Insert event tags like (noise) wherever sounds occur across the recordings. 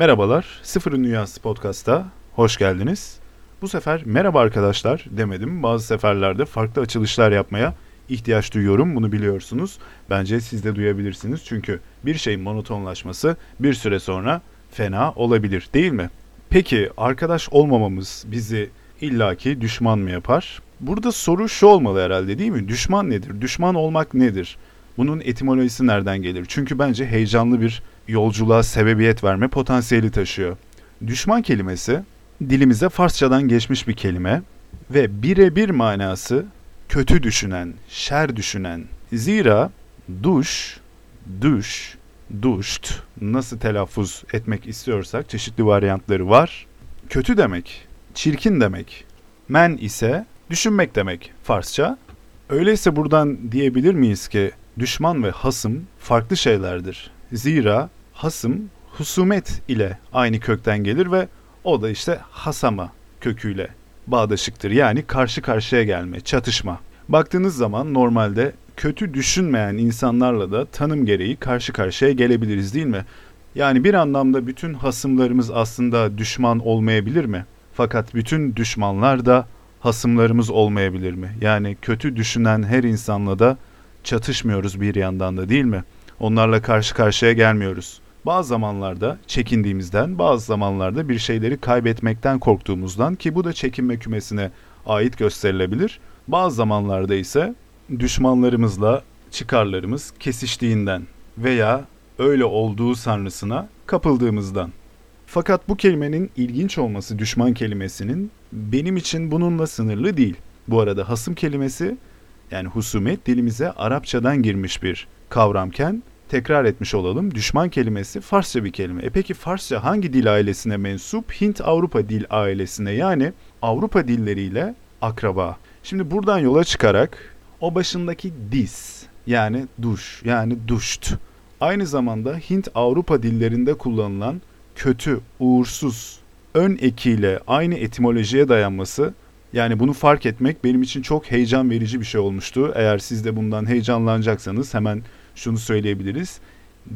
Merhabalar, Sıfırın Dünyası Podcast'a hoş geldiniz. Bu sefer merhaba arkadaşlar demedim. Bazı seferlerde farklı açılışlar yapmaya ihtiyaç duyuyorum. Bunu biliyorsunuz. Bence siz de duyabilirsiniz. Çünkü bir şeyin monotonlaşması bir süre sonra fena olabilir değil mi? Peki arkadaş olmamamız bizi illaki düşman mı yapar? Burada soru şu olmalı herhalde değil mi? Düşman nedir? Düşman olmak nedir? Bunun etimolojisi nereden gelir? Çünkü bence heyecanlı bir yolculuğa sebebiyet verme potansiyeli taşıyor. Düşman kelimesi dilimize Farsçadan geçmiş bir kelime ve birebir manası kötü düşünen, şer düşünen. Zira duş, düş, duşt nasıl telaffuz etmek istiyorsak çeşitli varyantları var. Kötü demek, çirkin demek. Men ise düşünmek demek Farsça. Öyleyse buradan diyebilir miyiz ki düşman ve hasım farklı şeylerdir. Zira hasım husumet ile aynı kökten gelir ve o da işte hasama köküyle bağdaşıktır. Yani karşı karşıya gelme, çatışma. Baktığınız zaman normalde kötü düşünmeyen insanlarla da tanım gereği karşı karşıya gelebiliriz değil mi? Yani bir anlamda bütün hasımlarımız aslında düşman olmayabilir mi? Fakat bütün düşmanlar da hasımlarımız olmayabilir mi? Yani kötü düşünen her insanla da çatışmıyoruz bir yandan da değil mi? Onlarla karşı karşıya gelmiyoruz. Bazı zamanlarda çekindiğimizden, bazı zamanlarda bir şeyleri kaybetmekten korktuğumuzdan ki bu da çekinme kümesine ait gösterilebilir. Bazı zamanlarda ise düşmanlarımızla çıkarlarımız kesiştiğinden veya öyle olduğu sanrısına kapıldığımızdan. Fakat bu kelimenin ilginç olması düşman kelimesinin benim için bununla sınırlı değil. Bu arada hasım kelimesi yani husumet dilimize Arapçadan girmiş bir kavramken tekrar etmiş olalım. Düşman kelimesi Farsça bir kelime. E peki Farsça hangi dil ailesine mensup? Hint-Avrupa dil ailesine yani Avrupa dilleriyle akraba. Şimdi buradan yola çıkarak o başındaki dis yani duş yani duşt aynı zamanda Hint-Avrupa dillerinde kullanılan kötü, uğursuz ön ekiyle aynı etimolojiye dayanması yani bunu fark etmek benim için çok heyecan verici bir şey olmuştu. Eğer siz de bundan heyecanlanacaksanız hemen şunu söyleyebiliriz.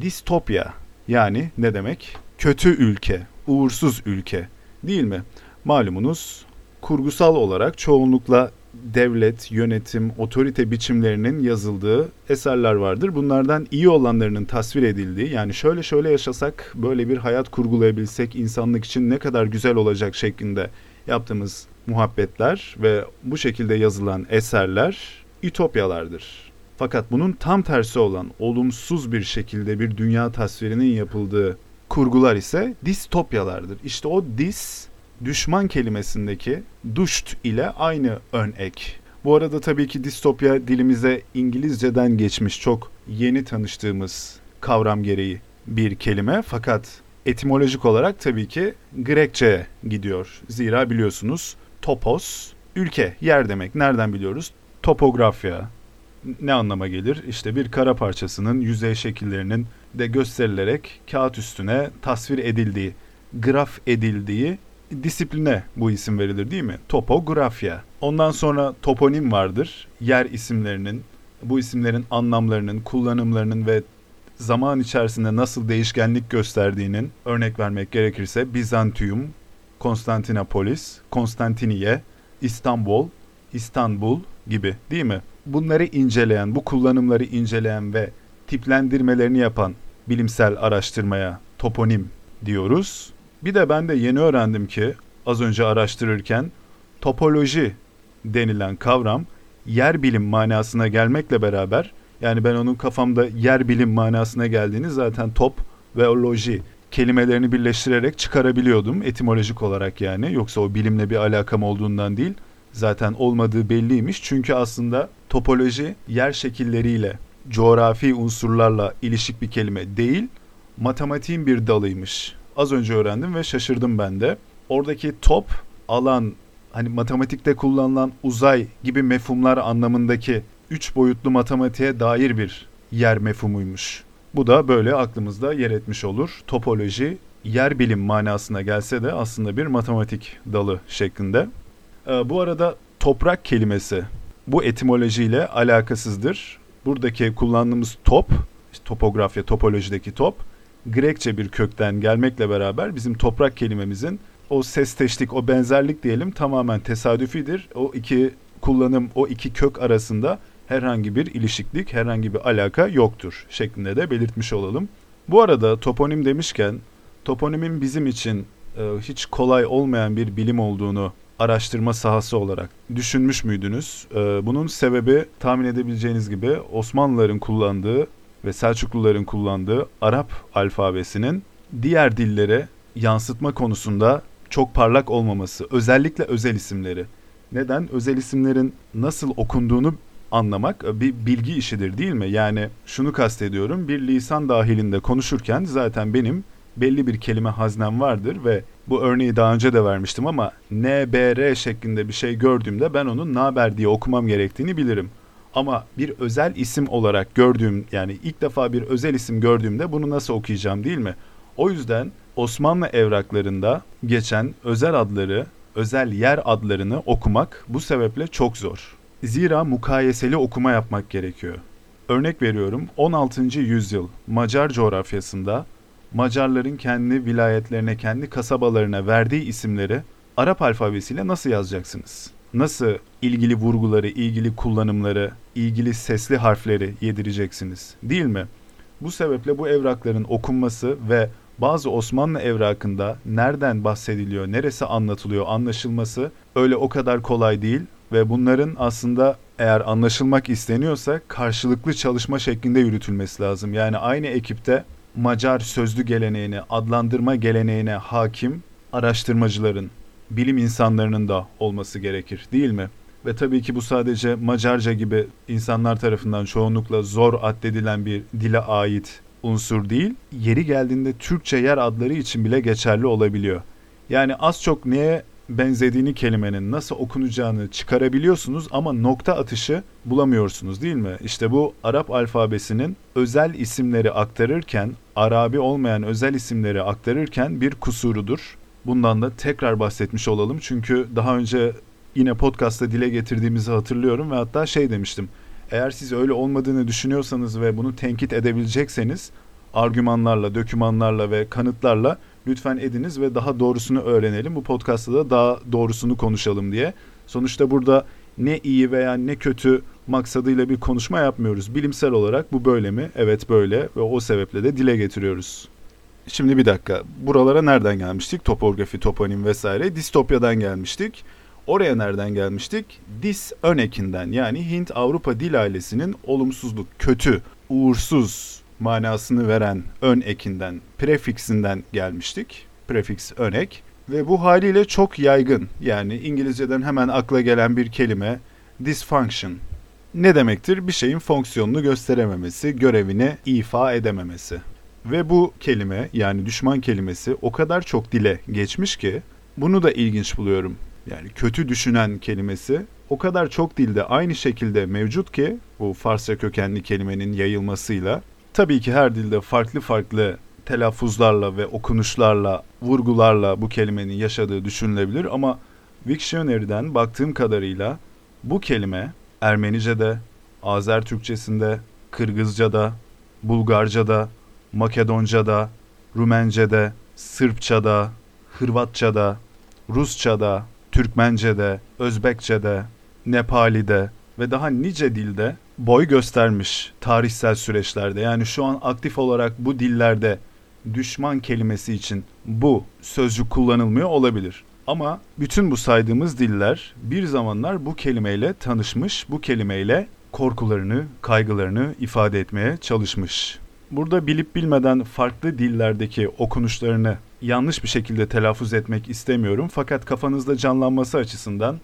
Distopya yani ne demek? Kötü ülke, uğursuz ülke değil mi? Malumunuz kurgusal olarak çoğunlukla devlet, yönetim, otorite biçimlerinin yazıldığı eserler vardır. Bunlardan iyi olanlarının tasvir edildiği yani şöyle şöyle yaşasak böyle bir hayat kurgulayabilsek insanlık için ne kadar güzel olacak şeklinde yaptığımız muhabbetler ve bu şekilde yazılan eserler ütopyalardır. Fakat bunun tam tersi olan olumsuz bir şekilde bir dünya tasvirinin yapıldığı kurgular ise distopyalardır. İşte o dis düşman kelimesindeki duşt ile aynı ön ek. Bu arada tabii ki distopya dilimize İngilizceden geçmiş çok yeni tanıştığımız kavram gereği bir kelime fakat etimolojik olarak tabii ki Grekçe'ye gidiyor. Zira biliyorsunuz topos ülke, yer demek. Nereden biliyoruz? Topografya, ne anlama gelir? İşte bir kara parçasının yüzey şekillerinin de gösterilerek kağıt üstüne tasvir edildiği, graf edildiği disipline bu isim verilir değil mi? Topografya. Ondan sonra toponim vardır. Yer isimlerinin, bu isimlerin anlamlarının, kullanımlarının ve zaman içerisinde nasıl değişkenlik gösterdiğinin örnek vermek gerekirse Bizantium, Konstantinopolis, Konstantiniye, İstanbul, İstanbul gibi değil mi? Bunları inceleyen, bu kullanımları inceleyen ve tiplendirmelerini yapan bilimsel araştırmaya toponim diyoruz. Bir de ben de yeni öğrendim ki az önce araştırırken topoloji denilen kavram yer bilim manasına gelmekle beraber yani ben onun kafamda yer bilim manasına geldiğini zaten top ve loji kelimelerini birleştirerek çıkarabiliyordum etimolojik olarak yani yoksa o bilimle bir alakam olduğundan değil zaten olmadığı belliymiş. Çünkü aslında topoloji yer şekilleriyle, coğrafi unsurlarla ilişik bir kelime değil, matematiğin bir dalıymış. Az önce öğrendim ve şaşırdım ben de. Oradaki top, alan, hani matematikte kullanılan uzay gibi mefhumlar anlamındaki üç boyutlu matematiğe dair bir yer mefhumuymuş. Bu da böyle aklımızda yer etmiş olur. Topoloji yer bilim manasına gelse de aslında bir matematik dalı şeklinde. Ee, bu arada toprak kelimesi bu etimolojiyle alakasızdır. Buradaki kullandığımız top, işte topografya, topolojideki top, Grekçe bir kökten gelmekle beraber bizim toprak kelimemizin o sesteşlik, o benzerlik diyelim tamamen tesadüfidir. O iki kullanım, o iki kök arasında herhangi bir ilişiklik, herhangi bir alaka yoktur şeklinde de belirtmiş olalım. Bu arada toponim demişken toponimin bizim için e, hiç kolay olmayan bir bilim olduğunu araştırma sahası olarak düşünmüş müydünüz? E, bunun sebebi tahmin edebileceğiniz gibi Osmanlıların kullandığı ve Selçukluların kullandığı Arap alfabesinin diğer dillere yansıtma konusunda çok parlak olmaması, özellikle özel isimleri. Neden? Özel isimlerin nasıl okunduğunu anlamak e, bir bilgi işidir değil mi? Yani şunu kastediyorum. Bir lisan dahilinde konuşurken zaten benim belli bir kelime haznem vardır ve bu örneği daha önce de vermiştim ama NBR şeklinde bir şey gördüğümde ben onun naber diye okumam gerektiğini bilirim. Ama bir özel isim olarak gördüğüm yani ilk defa bir özel isim gördüğümde bunu nasıl okuyacağım değil mi? O yüzden Osmanlı evraklarında geçen özel adları, özel yer adlarını okumak bu sebeple çok zor. Zira mukayeseli okuma yapmak gerekiyor. Örnek veriyorum 16. yüzyıl Macar coğrafyasında Macarların kendi vilayetlerine, kendi kasabalarına verdiği isimleri Arap alfabesiyle nasıl yazacaksınız? Nasıl ilgili vurguları, ilgili kullanımları, ilgili sesli harfleri yedireceksiniz? Değil mi? Bu sebeple bu evrakların okunması ve bazı Osmanlı evrakında nereden bahsediliyor, neresi anlatılıyor anlaşılması öyle o kadar kolay değil ve bunların aslında eğer anlaşılmak isteniyorsa karşılıklı çalışma şeklinde yürütülmesi lazım. Yani aynı ekipte Macar sözlü geleneğine, adlandırma geleneğine hakim araştırmacıların, bilim insanlarının da olması gerekir değil mi? Ve tabii ki bu sadece Macarca gibi insanlar tarafından çoğunlukla zor addedilen bir dile ait unsur değil, yeri geldiğinde Türkçe yer adları için bile geçerli olabiliyor. Yani az çok neye benzediğini kelimenin nasıl okunacağını çıkarabiliyorsunuz ama nokta atışı bulamıyorsunuz değil mi? İşte bu Arap alfabesinin özel isimleri aktarırken, Arabi olmayan özel isimleri aktarırken bir kusurudur. Bundan da tekrar bahsetmiş olalım çünkü daha önce yine podcast'ta dile getirdiğimizi hatırlıyorum ve hatta şey demiştim. Eğer siz öyle olmadığını düşünüyorsanız ve bunu tenkit edebilecekseniz argümanlarla, dökümanlarla ve kanıtlarla lütfen ediniz ve daha doğrusunu öğrenelim. Bu podcast'ta da daha doğrusunu konuşalım diye. Sonuçta burada ne iyi veya ne kötü maksadıyla bir konuşma yapmıyoruz. Bilimsel olarak bu böyle mi? Evet böyle ve o sebeple de dile getiriyoruz. Şimdi bir dakika. Buralara nereden gelmiştik? Topografi, toponim vesaire. Distopyadan gelmiştik. Oraya nereden gelmiştik? Dis önekinden yani Hint-Avrupa dil ailesinin olumsuzluk, kötü, uğursuz manasını veren ön ekinden, prefiksinden gelmiştik. Prefix önek ve bu haliyle çok yaygın. Yani İngilizceden hemen akla gelen bir kelime dysfunction. Ne demektir? Bir şeyin fonksiyonunu gösterememesi, görevini ifa edememesi. Ve bu kelime yani düşman kelimesi o kadar çok dile geçmiş ki bunu da ilginç buluyorum. Yani kötü düşünen kelimesi o kadar çok dilde aynı şekilde mevcut ki bu Farsça kökenli kelimenin yayılmasıyla tabii ki her dilde farklı farklı telaffuzlarla ve okunuşlarla, vurgularla bu kelimenin yaşadığı düşünülebilir ama Wiktionary'den baktığım kadarıyla bu kelime Ermenice'de, Azer Türkçesinde, Kırgızca'da, Bulgarca'da, Makedonca'da, Rumence'de, Sırpça'da, Hırvatça'da, Rusça'da, Türkmence'de, Özbekçe'de, Nepali'de ve daha nice dilde boy göstermiş tarihsel süreçlerde. Yani şu an aktif olarak bu dillerde düşman kelimesi için bu sözcük kullanılmıyor olabilir. Ama bütün bu saydığımız diller bir zamanlar bu kelimeyle tanışmış, bu kelimeyle korkularını, kaygılarını ifade etmeye çalışmış. Burada bilip bilmeden farklı dillerdeki okunuşlarını yanlış bir şekilde telaffuz etmek istemiyorum fakat kafanızda canlanması açısından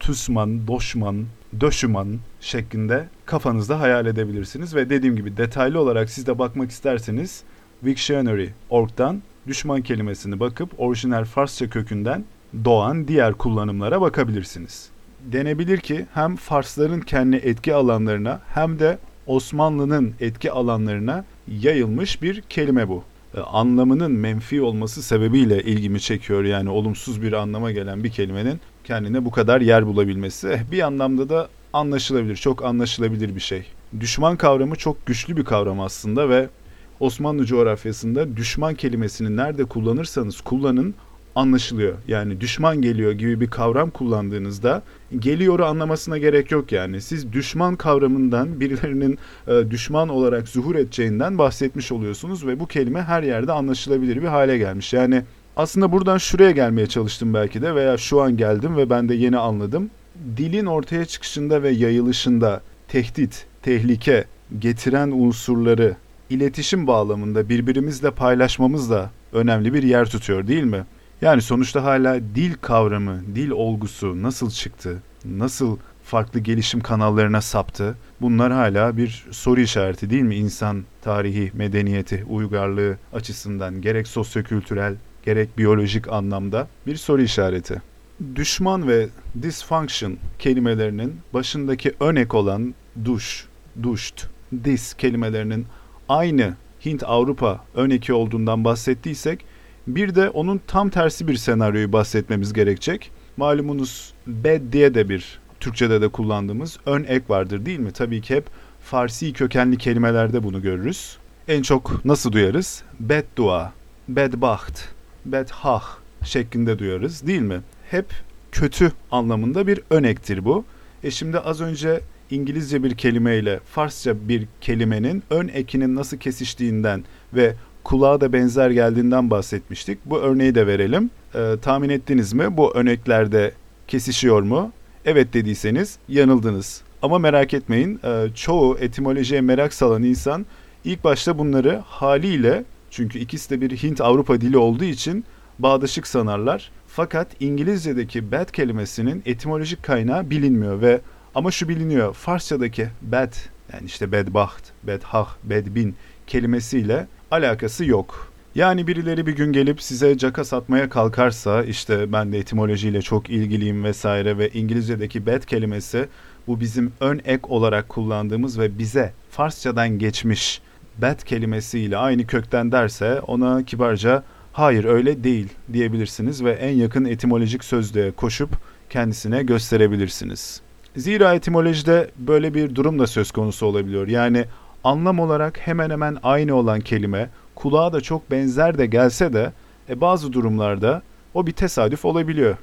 Tüsman, Doşman, Döşüman şeklinde kafanızda hayal edebilirsiniz ve dediğim gibi detaylı olarak siz de bakmak isterseniz Wiktionary.org'dan düşman kelimesini bakıp orijinal Farsça kökünden doğan diğer kullanımlara bakabilirsiniz. Denebilir ki hem Farsların kendi etki alanlarına hem de Osmanlı'nın etki alanlarına yayılmış bir kelime bu. E, anlamının menfi olması sebebiyle ilgimi çekiyor. Yani olumsuz bir anlama gelen bir kelimenin kendine bu kadar yer bulabilmesi. Eh, bir anlamda da anlaşılabilir, çok anlaşılabilir bir şey. Düşman kavramı çok güçlü bir kavram aslında ve Osmanlı coğrafyasında düşman kelimesini nerede kullanırsanız kullanın anlaşılıyor. Yani düşman geliyor gibi bir kavram kullandığınızda geliyoru anlamasına gerek yok yani. Siz düşman kavramından birilerinin e, düşman olarak zuhur edeceğinden bahsetmiş oluyorsunuz ve bu kelime her yerde anlaşılabilir bir hale gelmiş. Yani aslında buradan şuraya gelmeye çalıştım belki de veya şu an geldim ve ben de yeni anladım. Dilin ortaya çıkışında ve yayılışında tehdit, tehlike getiren unsurları iletişim bağlamında birbirimizle paylaşmamız da önemli bir yer tutuyor değil mi? Yani sonuçta hala dil kavramı, dil olgusu nasıl çıktı, nasıl farklı gelişim kanallarına saptı? Bunlar hala bir soru işareti değil mi? İnsan tarihi, medeniyeti, uygarlığı açısından gerek sosyokültürel gerek biyolojik anlamda bir soru işareti. Düşman ve dysfunction kelimelerinin başındaki örnek olan duş, duşt, dis kelimelerinin aynı Hint-Avrupa örneki olduğundan bahsettiysek bir de onun tam tersi bir senaryoyu bahsetmemiz gerekecek. Malumunuz bed diye de bir Türkçe'de de kullandığımız ön ek vardır değil mi? Tabii ki hep Farsi kökenli kelimelerde bunu görürüz. En çok nasıl duyarız? Beddua, bedbaht, bedhah şeklinde duyarız değil mi? Hep kötü anlamında bir önektir bu. E şimdi az önce İngilizce bir kelimeyle Farsça bir kelimenin ön ekinin nasıl kesiştiğinden ve kulağa da benzer geldiğinden bahsetmiştik. Bu örneği de verelim. Ee, tahmin ettiniz mi? Bu örneklerde kesişiyor mu? Evet dediyseniz yanıldınız. Ama merak etmeyin e, çoğu etimolojiye merak salan insan ilk başta bunları haliyle çünkü ikisi de bir Hint-Avrupa dili olduğu için bağdaşık sanarlar. Fakat İngilizce'deki bad kelimesinin etimolojik kaynağı bilinmiyor ve ama şu biliniyor Farsçadaki bad yani işte bedbaht, bedhah, bedbin kelimesiyle alakası yok. Yani birileri bir gün gelip size caka satmaya kalkarsa işte ben de etimolojiyle çok ilgiliyim vesaire ve İngilizce'deki bad kelimesi bu bizim ön ek olarak kullandığımız ve bize Farsçadan geçmiş bad kelimesiyle aynı kökten derse ona kibarca hayır öyle değil diyebilirsiniz ve en yakın etimolojik sözlüğe koşup kendisine gösterebilirsiniz. Zira etimolojide böyle bir durum da söz konusu olabiliyor. Yani anlam olarak hemen hemen aynı olan kelime kulağa da çok benzer de gelse de e, bazı durumlarda o bir tesadüf olabiliyor.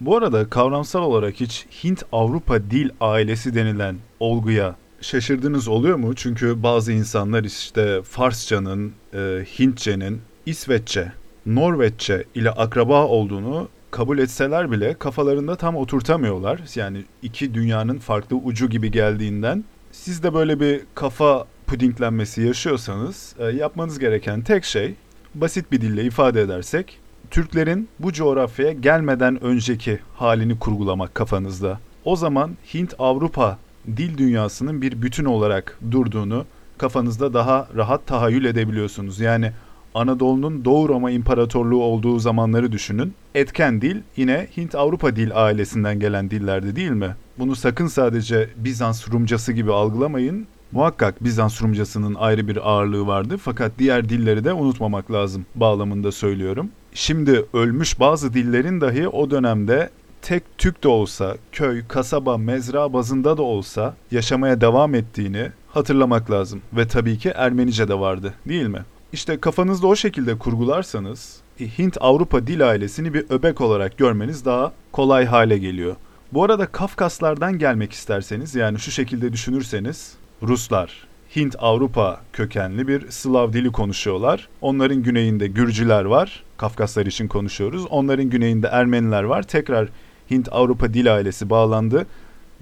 Bu arada kavramsal olarak hiç Hint-Avrupa dil ailesi denilen olguya şaşırdınız oluyor mu? Çünkü bazı insanlar işte Farsçanın, e, Hintçenin, İsveççe, Norveççe ile akraba olduğunu kabul etseler bile kafalarında tam oturtamıyorlar. Yani iki dünyanın farklı ucu gibi geldiğinden siz de böyle bir kafa pudinglenmesi yaşıyorsanız e, yapmanız gereken tek şey basit bir dille ifade edersek Türklerin bu coğrafyaya gelmeden önceki halini kurgulamak kafanızda. O zaman Hint-Avrupa dil dünyasının bir bütün olarak durduğunu kafanızda daha rahat tahayyül edebiliyorsunuz. Yani Anadolu'nun Doğu Roma İmparatorluğu olduğu zamanları düşünün. Etken dil yine Hint-Avrupa dil ailesinden gelen dillerdi değil mi? Bunu sakın sadece Bizans Rumcası gibi algılamayın. Muhakkak Bizans Rumcasının ayrı bir ağırlığı vardı fakat diğer dilleri de unutmamak lazım bağlamında söylüyorum. Şimdi ölmüş bazı dillerin dahi o dönemde tek Türk de olsa, köy, kasaba, mezra bazında da olsa yaşamaya devam ettiğini hatırlamak lazım. Ve tabii ki Ermenice de vardı değil mi? İşte kafanızda o şekilde kurgularsanız Hint-Avrupa dil ailesini bir öbek olarak görmeniz daha kolay hale geliyor. Bu arada Kafkaslardan gelmek isterseniz yani şu şekilde düşünürseniz Ruslar, Hint-Avrupa kökenli bir Slav dili konuşuyorlar. Onların güneyinde Gürcüler var. Kafkaslar için konuşuyoruz. Onların güneyinde Ermeniler var. Tekrar Hint-Avrupa dil ailesi bağlandı.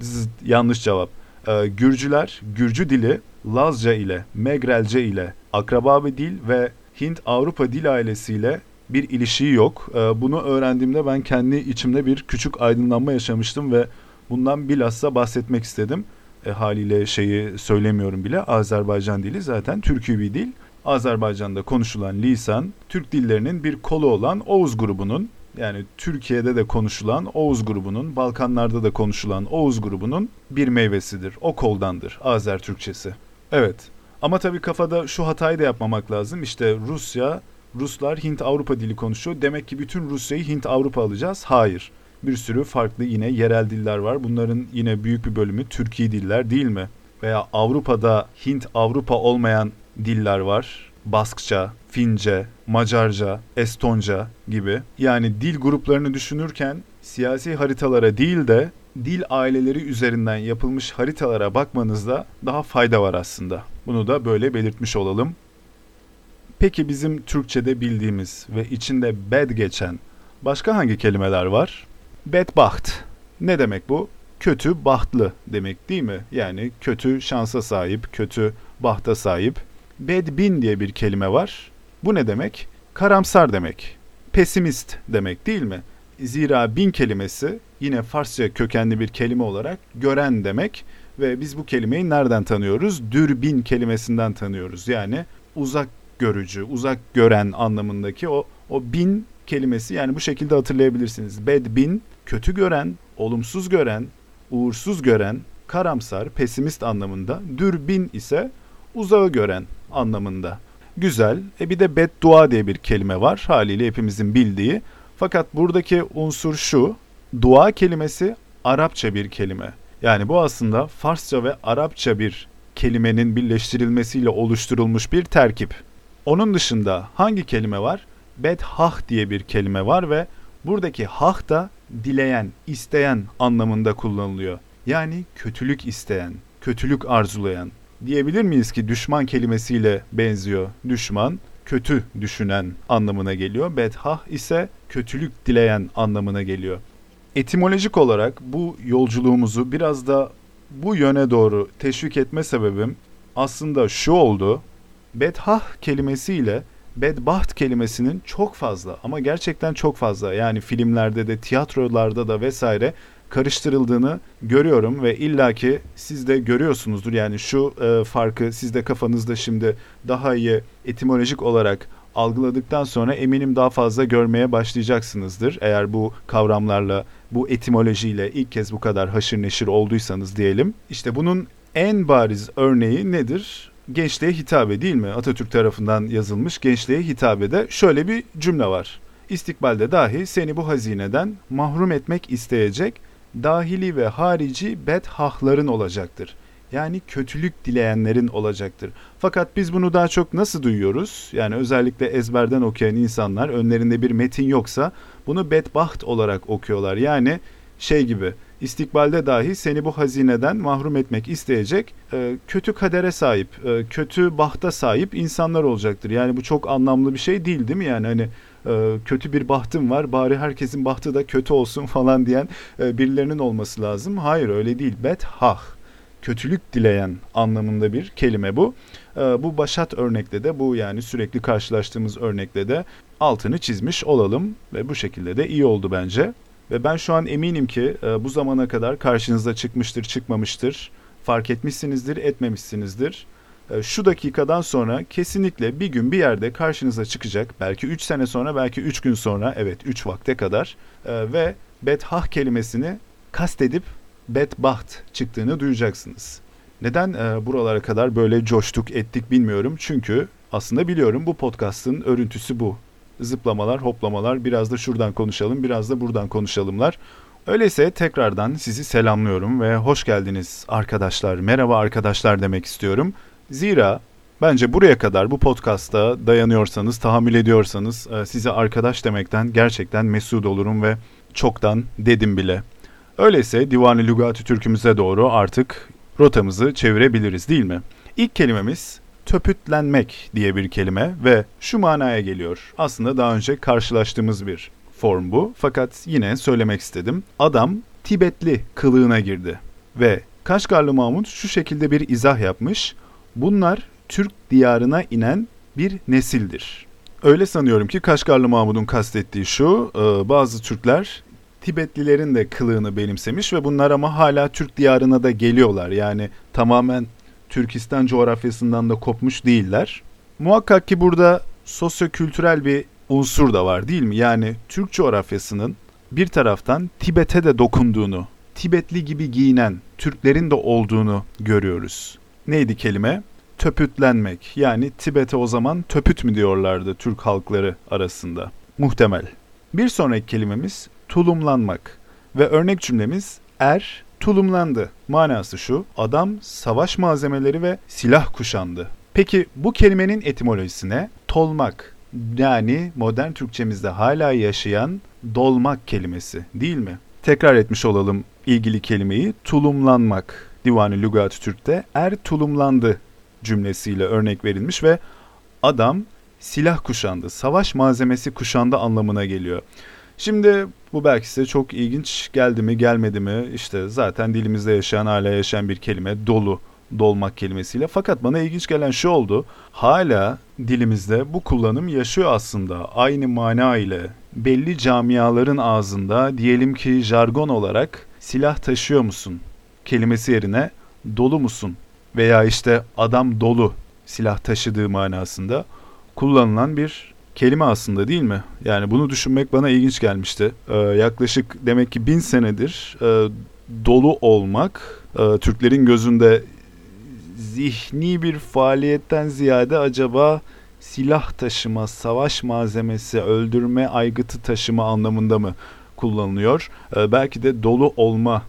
Zzz, yanlış cevap. Ee, Gürcüler, Gürcü dili Lazca ile, Megrelce ile akraba bir dil ve Hint-Avrupa dil ailesiyle bir ilişiği yok. Ee, bunu öğrendiğimde ben kendi içimde bir küçük aydınlanma yaşamıştım ve bundan bilhassa bahsetmek istedim. E, haliyle şeyi söylemiyorum bile. Azerbaycan dili zaten Türkü bir dil. Azerbaycan'da konuşulan lisan Türk dillerinin bir kolu olan Oğuz grubunun yani Türkiye'de de konuşulan Oğuz grubunun, Balkanlarda da konuşulan Oğuz grubunun bir meyvesidir. O koldandır Azer Türkçesi. Evet, Ama tabii kafada şu hatayı da yapmamak lazım. İşte Rusya, Ruslar Hint-Avrupa dili konuşuyor. Demek ki bütün Rusya'yı Hint-Avrupa alacağız. Hayır. Bir sürü farklı yine yerel diller var. Bunların yine büyük bir bölümü Türkiye diller değil mi? Veya Avrupa'da Hint-Avrupa olmayan diller var. Baskça, Fince, Macarca, Estonca gibi. Yani dil gruplarını düşünürken siyasi haritalara değil de dil aileleri üzerinden yapılmış haritalara bakmanızda daha fayda var aslında. Bunu da böyle belirtmiş olalım. Peki bizim Türkçe'de bildiğimiz ve içinde bed geçen başka hangi kelimeler var? Bedbaht. Ne demek bu? Kötü bahtlı demek değil mi? Yani kötü şansa sahip, kötü bahta sahip. Bedbin diye bir kelime var. Bu ne demek? Karamsar demek. Pesimist demek değil mi? Zira bin kelimesi yine Farsça kökenli bir kelime olarak gören demek ve biz bu kelimeyi nereden tanıyoruz? Dürbin kelimesinden tanıyoruz. Yani uzak görücü, uzak gören anlamındaki o o bin kelimesi yani bu şekilde hatırlayabilirsiniz. Bedbin kötü gören, olumsuz gören, uğursuz gören, karamsar, pesimist anlamında. Dürbin ise uzağı gören anlamında. Güzel. E bir de beddua diye bir kelime var. Haliyle hepimizin bildiği. Fakat buradaki unsur şu. Dua kelimesi Arapça bir kelime. Yani bu aslında Farsça ve Arapça bir kelimenin birleştirilmesiyle oluşturulmuş bir terkip. Onun dışında hangi kelime var? Bedhah diye bir kelime var ve buradaki hah da dileyen, isteyen anlamında kullanılıyor. Yani kötülük isteyen, kötülük arzulayan. Diyebilir miyiz ki düşman kelimesiyle benziyor. Düşman kötü düşünen anlamına geliyor. Bedhah ise kötülük dileyen anlamına geliyor. Etimolojik olarak bu yolculuğumuzu biraz da bu yöne doğru teşvik etme sebebim aslında şu oldu. Bedhah kelimesiyle bedbaht kelimesinin çok fazla ama gerçekten çok fazla yani filmlerde de tiyatrolarda da vesaire karıştırıldığını görüyorum ve illaki siz de görüyorsunuzdur. Yani şu e, farkı siz de kafanızda şimdi daha iyi etimolojik olarak algıladıktan sonra eminim daha fazla görmeye başlayacaksınızdır. Eğer bu kavramlarla, bu etimolojiyle ilk kez bu kadar haşır neşir olduysanız diyelim. İşte bunun en bariz örneği nedir? Gençliğe hitabe değil mi? Atatürk tarafından yazılmış gençliğe hitabede şöyle bir cümle var. İstikbalde dahi seni bu hazineden mahrum etmek isteyecek dahili ve harici bedhahların olacaktır. Yani kötülük dileyenlerin olacaktır. Fakat biz bunu daha çok nasıl duyuyoruz? Yani özellikle ezberden okuyan insanlar önlerinde bir metin yoksa bunu bedbaht olarak okuyorlar. Yani şey gibi istikbalde dahi seni bu hazineden mahrum etmek isteyecek e, kötü kadere sahip, e, kötü bahta sahip insanlar olacaktır. Yani bu çok anlamlı bir şey değil değil mi? Yani hani e, kötü bir bahtım var bari herkesin bahtı da kötü olsun (laughs) falan diyen e, birilerinin olması lazım. Hayır öyle değil. Bethah kötülük dileyen anlamında bir kelime bu. E, bu başat örnekte de bu yani sürekli karşılaştığımız örnekte de altını çizmiş olalım ve bu şekilde de iyi oldu bence. Ve ben şu an eminim ki bu zamana kadar karşınıza çıkmıştır, çıkmamıştır, fark etmişsinizdir, etmemişsinizdir. Ee, şu dakikadan sonra kesinlikle bir gün bir yerde karşınıza çıkacak. Belki 3 sene sonra, belki 3 gün sonra, evet 3 vakte kadar e, ve bethah kelimesini kastedip bedbaht çıktığını duyacaksınız. Neden e, buralara kadar böyle coştuk ettik bilmiyorum. Çünkü aslında biliyorum bu podcast'ın örüntüsü bu. Zıplamalar, hoplamalar, biraz da şuradan konuşalım, biraz da buradan konuşalımlar. Öyleyse tekrardan sizi selamlıyorum ve hoş geldiniz arkadaşlar. Merhaba arkadaşlar demek istiyorum. Zira bence buraya kadar bu podcast'a dayanıyorsanız, tahammül ediyorsanız e, size arkadaş demekten gerçekten mesut olurum ve çoktan dedim bile. Öyleyse Divan-ı Türk'ümüze doğru artık rotamızı çevirebiliriz değil mi? İlk kelimemiz töpütlenmek diye bir kelime ve şu manaya geliyor. Aslında daha önce karşılaştığımız bir form bu fakat yine söylemek istedim. Adam Tibetli kılığına girdi ve Kaşgarlı Mahmut şu şekilde bir izah yapmış. Bunlar Türk diyarına inen bir nesildir. Öyle sanıyorum ki Kaşgarlı Mahmud'un kastettiği şu, e, bazı Türkler Tibetlilerin de kılığını benimsemiş ve bunlar ama hala Türk diyarına da geliyorlar. Yani tamamen Türkistan coğrafyasından da kopmuş değiller. Muhakkak ki burada sosyokültürel bir unsur da var değil mi? Yani Türk coğrafyasının bir taraftan Tibet'e de dokunduğunu, Tibetli gibi giyinen Türklerin de olduğunu görüyoruz neydi kelime? töpütlenmek. Yani Tibet'e o zaman töpüt mü diyorlardı Türk halkları arasında. Muhtemel. Bir sonraki kelimemiz tulumlanmak ve örnek cümlemiz er tulumlandı. Manası şu, adam savaş malzemeleri ve silah kuşandı. Peki bu kelimenin etimolojisi ne? Tolmak. Yani modern Türkçemizde hala yaşayan dolmak kelimesi değil mi? Tekrar etmiş olalım ilgili kelimeyi. Tulumlanmak. Divan-ı Lügat-ı Türk'te er tulumlandı cümlesiyle örnek verilmiş ve adam silah kuşandı, savaş malzemesi kuşandı anlamına geliyor. Şimdi bu belki size çok ilginç geldi mi gelmedi mi işte zaten dilimizde yaşayan hala yaşayan bir kelime dolu dolmak kelimesiyle. Fakat bana ilginç gelen şu oldu. Hala dilimizde bu kullanım yaşıyor aslında. Aynı mana ile belli camiaların ağzında diyelim ki jargon olarak silah taşıyor musun kelimesi yerine dolu musun veya işte adam dolu silah taşıdığı manasında kullanılan bir kelime aslında değil mi? Yani bunu düşünmek bana ilginç gelmişti. Ee, yaklaşık demek ki bin senedir e, dolu olmak e, Türklerin gözünde zihni bir faaliyetten ziyade acaba silah taşıma, savaş malzemesi, öldürme aygıtı taşıma anlamında mı kullanılıyor? Ee, belki de dolu olma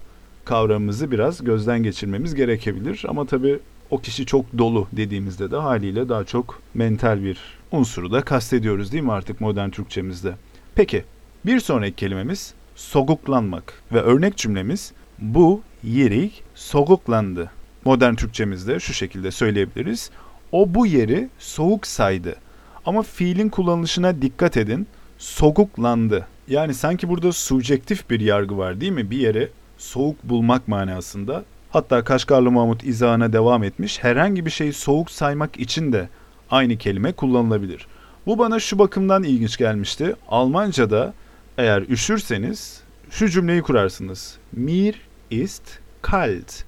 kavramımızı biraz gözden geçirmemiz gerekebilir. Ama tabii o kişi çok dolu dediğimizde de haliyle daha çok mental bir unsuru da kastediyoruz değil mi artık modern Türkçemizde? Peki bir sonraki kelimemiz soguklanmak ve örnek cümlemiz bu yeri soguklandı. Modern Türkçemizde şu şekilde söyleyebiliriz. O bu yeri soğuk saydı. Ama fiilin kullanılışına dikkat edin. Soguklandı. Yani sanki burada subjektif bir yargı var değil mi? Bir yere soğuk bulmak manasında. Hatta Kaşgarlı Mahmut izahına devam etmiş. Herhangi bir şeyi soğuk saymak için de aynı kelime kullanılabilir. Bu bana şu bakımdan ilginç gelmişti. Almanca'da eğer üşürseniz şu cümleyi kurarsınız. Mir ist kalt.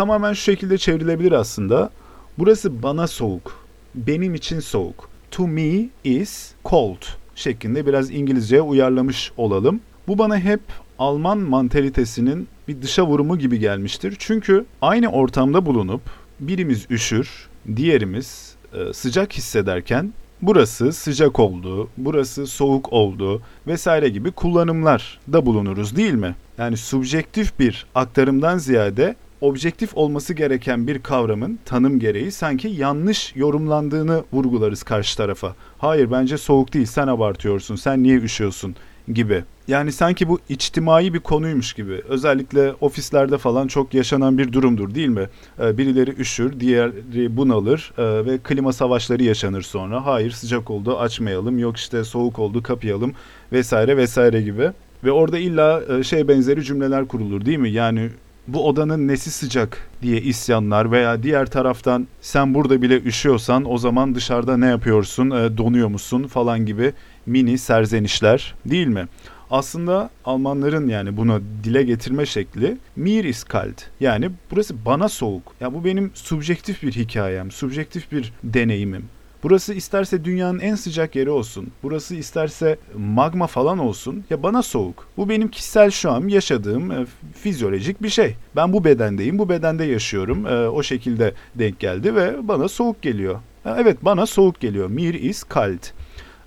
Tamamen şu şekilde çevrilebilir aslında. Burası bana soğuk. Benim için soğuk. To me is cold şeklinde biraz İngilizceye uyarlamış olalım. Bu bana hep Alman mantalitesinin bir dışa vurumu gibi gelmiştir. Çünkü aynı ortamda bulunup birimiz üşür, diğerimiz e, sıcak hissederken burası sıcak oldu, burası soğuk oldu vesaire gibi kullanımlar da bulunuruz değil mi? Yani subjektif bir aktarımdan ziyade objektif olması gereken bir kavramın tanım gereği sanki yanlış yorumlandığını vurgularız karşı tarafa. Hayır bence soğuk değil sen abartıyorsun sen niye üşüyorsun gibi. Yani sanki bu içtimai bir konuymuş gibi. Özellikle ofislerde falan çok yaşanan bir durumdur değil mi? Ee, birileri üşür, diğeri bunalır e, ve klima savaşları yaşanır sonra. Hayır sıcak oldu açmayalım, yok işte soğuk oldu kapayalım vesaire vesaire gibi. Ve orada illa e, şey benzeri cümleler kurulur değil mi? Yani bu odanın nesi sıcak diye isyanlar veya diğer taraftan sen burada bile üşüyorsan o zaman dışarıda ne yapıyorsun e, donuyor musun falan gibi mini serzenişler değil mi? Aslında Almanların yani bunu dile getirme şekli mir ist kalt. Yani burası bana soğuk. Ya bu benim subjektif bir hikayem, subjektif bir deneyimim. Burası isterse dünyanın en sıcak yeri olsun. Burası isterse magma falan olsun. Ya bana soğuk. Bu benim kişisel şu an yaşadığım e, fizyolojik bir şey. Ben bu bedendeyim. Bu bedende yaşıyorum. E, o şekilde denk geldi ve bana soğuk geliyor. E, evet bana soğuk geliyor. Mir is kalt.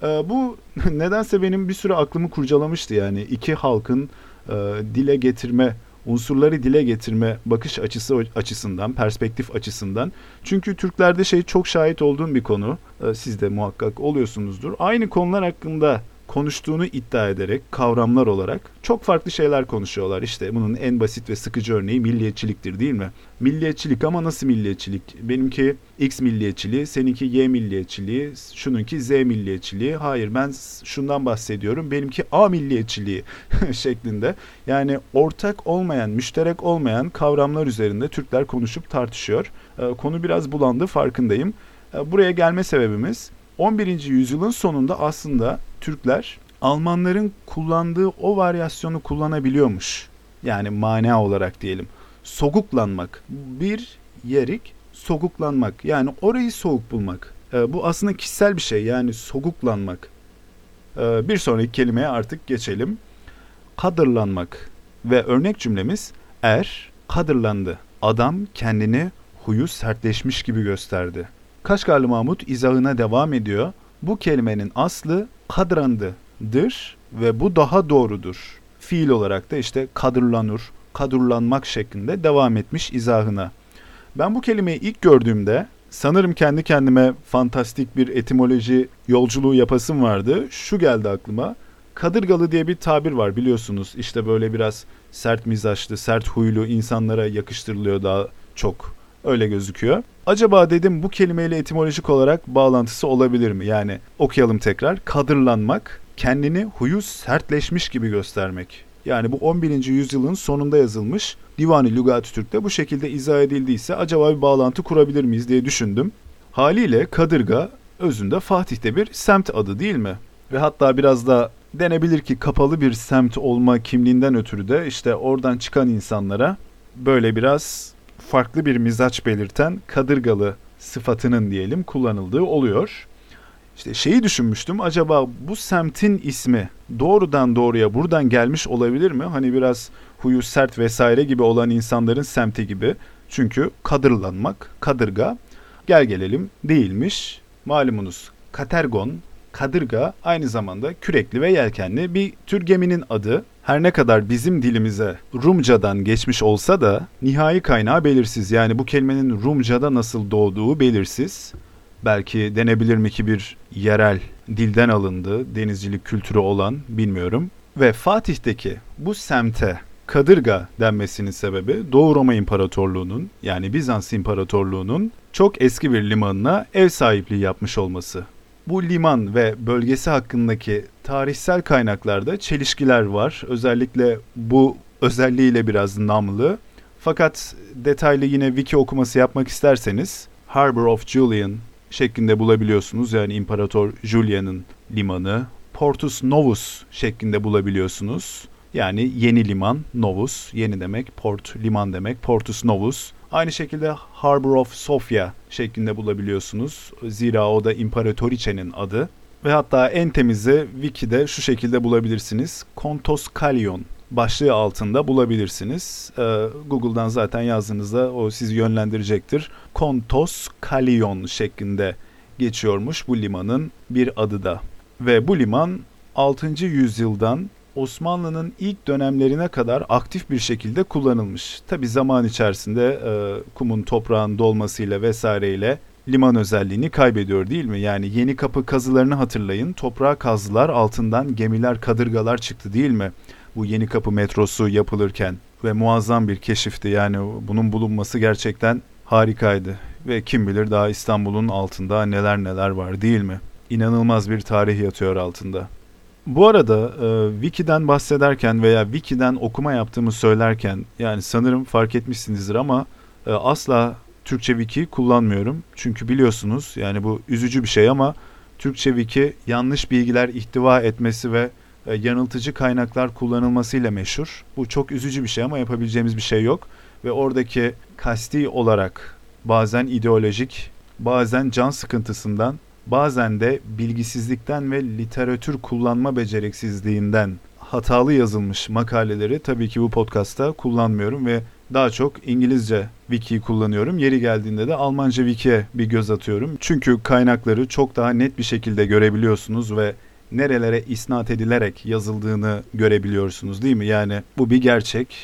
E, bu (laughs) nedense benim bir süre aklımı kurcalamıştı yani. iki halkın e, dile getirme unsurları dile getirme bakış açısı açısından, perspektif açısından. Çünkü Türklerde şey çok şahit olduğum bir konu. Ee, siz de muhakkak oluyorsunuzdur. Aynı konular hakkında konuştuğunu iddia ederek kavramlar olarak çok farklı şeyler konuşuyorlar. İşte bunun en basit ve sıkıcı örneği milliyetçiliktir değil mi? Milliyetçilik ama nasıl milliyetçilik? Benimki X milliyetçiliği, seninki Y milliyetçiliği, şununki Z milliyetçiliği. Hayır ben şundan bahsediyorum. Benimki A milliyetçiliği (laughs) şeklinde. Yani ortak olmayan, müşterek olmayan kavramlar üzerinde Türkler konuşup tartışıyor. Ee, konu biraz bulandı farkındayım. Ee, buraya gelme sebebimiz 11. yüzyılın sonunda aslında Türkler Almanların kullandığı o varyasyonu kullanabiliyormuş. Yani mana olarak diyelim. Soguklanmak. Bir yerik soguklanmak. Yani orayı soğuk bulmak. Ee, bu aslında kişisel bir şey. Yani soguklanmak. Ee, bir sonraki kelimeye artık geçelim. Kadırlanmak. Ve örnek cümlemiz er kadırlandı. Adam kendini huyu sertleşmiş gibi gösterdi. Kaşgarlı Mahmut izahına devam ediyor. Bu kelimenin aslı kadrandıdır ve bu daha doğrudur. Fiil olarak da işte kadırlanır, kadırlanmak şeklinde devam etmiş izahına. Ben bu kelimeyi ilk gördüğümde sanırım kendi kendime fantastik bir etimoloji yolculuğu yapasım vardı. Şu geldi aklıma. Kadırgalı diye bir tabir var biliyorsunuz. İşte böyle biraz sert mizaçlı, sert huylu insanlara yakıştırılıyor daha çok. Öyle gözüküyor. Acaba dedim bu kelimeyle etimolojik olarak bağlantısı olabilir mi? Yani okuyalım tekrar. Kadırlanmak, kendini huyu sertleşmiş gibi göstermek. Yani bu 11. yüzyılın sonunda yazılmış Divani Lügat-ı Türk'te bu şekilde izah edildiyse acaba bir bağlantı kurabilir miyiz diye düşündüm. Haliyle Kadırga özünde Fatih'te bir semt adı değil mi? Ve hatta biraz da denebilir ki kapalı bir semt olma kimliğinden ötürü de işte oradan çıkan insanlara böyle biraz farklı bir mizaç belirten kadırgalı sıfatının diyelim kullanıldığı oluyor. İşte şeyi düşünmüştüm acaba bu semtin ismi doğrudan doğruya buradan gelmiş olabilir mi? Hani biraz huyu sert vesaire gibi olan insanların semti gibi. Çünkü kadırlanmak, kadırga gel gelelim değilmiş. Malumunuz katergon, kadırga aynı zamanda kürekli ve yelkenli bir tür geminin adı. Her ne kadar bizim dilimize Rumcadan geçmiş olsa da nihai kaynağı belirsiz. Yani bu kelimenin Rumcada nasıl doğduğu belirsiz. Belki denebilir mi ki bir yerel dilden alındı, denizcilik kültürü olan bilmiyorum. Ve Fatih'teki bu semte Kadırga denmesinin sebebi Doğu Roma İmparatorluğu'nun yani Bizans İmparatorluğu'nun çok eski bir limanına ev sahipliği yapmış olması. Bu liman ve bölgesi hakkındaki tarihsel kaynaklarda çelişkiler var. Özellikle bu özelliğiyle biraz namlı. Fakat detaylı yine wiki okuması yapmak isterseniz Harbor of Julian şeklinde bulabiliyorsunuz. Yani İmparator Julian'ın limanı. Portus Novus şeklinde bulabiliyorsunuz. Yani yeni liman, Novus, yeni demek, port, liman demek, Portus Novus. Aynı şekilde Harbor of Sofia şeklinde bulabiliyorsunuz. Zira o da İmparatoriçe'nin adı. Ve hatta en temizi Wiki'de şu şekilde bulabilirsiniz. Kontos Kalion başlığı altında bulabilirsiniz. Ee, Google'dan zaten yazdığınızda o sizi yönlendirecektir. Kontos Kalion şeklinde geçiyormuş bu limanın bir adı da. Ve bu liman 6. yüzyıldan Osmanlı'nın ilk dönemlerine kadar aktif bir şekilde kullanılmış. Tabi zaman içerisinde e, kumun toprağın dolmasıyla vesaireyle liman özelliğini kaybediyor değil mi? Yani yeni kapı kazılarını hatırlayın. Toprağa kazdılar altından gemiler kadırgalar çıktı değil mi? Bu yeni kapı metrosu yapılırken ve muazzam bir keşifti. Yani bunun bulunması gerçekten harikaydı. Ve kim bilir daha İstanbul'un altında neler neler var değil mi? İnanılmaz bir tarih yatıyor altında. Bu arada e, Wiki'den bahsederken veya Wiki'den okuma yaptığımı söylerken yani sanırım fark etmişsinizdir ama e, asla Türkçe Wiki kullanmıyorum. Çünkü biliyorsunuz yani bu üzücü bir şey ama Türkçe Wiki yanlış bilgiler ihtiva etmesi ve e, yanıltıcı kaynaklar kullanılmasıyla meşhur. Bu çok üzücü bir şey ama yapabileceğimiz bir şey yok. Ve oradaki kasti olarak bazen ideolojik, bazen can sıkıntısından bazen de bilgisizlikten ve literatür kullanma beceriksizliğinden hatalı yazılmış makaleleri tabii ki bu podcast'ta kullanmıyorum ve daha çok İngilizce wiki kullanıyorum. Yeri geldiğinde de Almanca wiki'ye bir göz atıyorum. Çünkü kaynakları çok daha net bir şekilde görebiliyorsunuz ve nerelere isnat edilerek yazıldığını görebiliyorsunuz değil mi? Yani bu bir gerçek.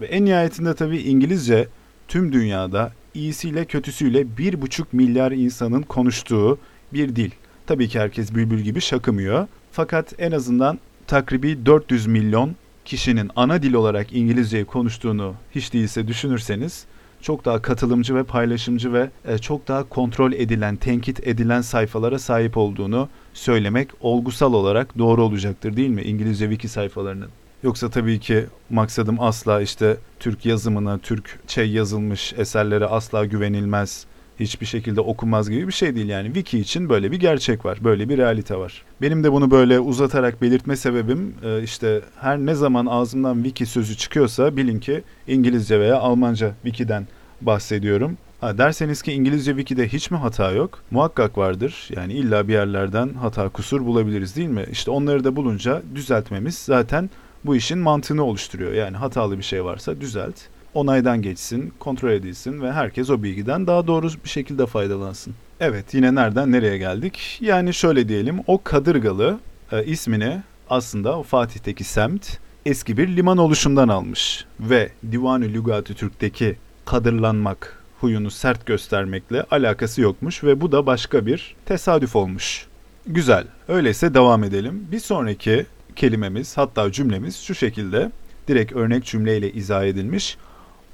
Ve en nihayetinde tabii İngilizce tüm dünyada iyisiyle kötüsüyle bir buçuk milyar insanın konuştuğu bir dil. Tabii ki herkes bülbül gibi şakımıyor. Fakat en azından takribi 400 milyon kişinin ana dil olarak İngilizceyi konuştuğunu hiç değilse düşünürseniz çok daha katılımcı ve paylaşımcı ve e, çok daha kontrol edilen, tenkit edilen sayfalara sahip olduğunu söylemek olgusal olarak doğru olacaktır değil mi İngilizce wiki sayfalarının? Yoksa tabii ki maksadım asla işte Türk yazımına, Türkçe yazılmış eserlere asla güvenilmez, hiçbir şekilde okunmaz gibi bir şey değil yani. Wiki için böyle bir gerçek var, böyle bir realite var. Benim de bunu böyle uzatarak belirtme sebebim e, işte her ne zaman ağzımdan wiki sözü çıkıyorsa bilin ki İngilizce veya Almanca wiki'den bahsediyorum. Ha, derseniz ki İngilizce wiki'de hiç mi hata yok? Muhakkak vardır. Yani illa bir yerlerden hata kusur bulabiliriz değil mi? İşte onları da bulunca düzeltmemiz zaten bu işin mantığını oluşturuyor. Yani hatalı bir şey varsa düzelt, onaydan geçsin, kontrol edilsin ve herkes o bilgiden daha doğru bir şekilde faydalansın. Evet yine nereden nereye geldik? Yani şöyle diyelim o Kadırgalı e, ismini aslında o Fatih'teki semt eski bir liman oluşundan almış ve Divan-ı Lügat-ı Türk'teki kadırlanmak huyunu sert göstermekle alakası yokmuş ve bu da başka bir tesadüf olmuş. Güzel. Öyleyse devam edelim. Bir sonraki kelimemiz hatta cümlemiz şu şekilde direkt örnek cümleyle izah edilmiş.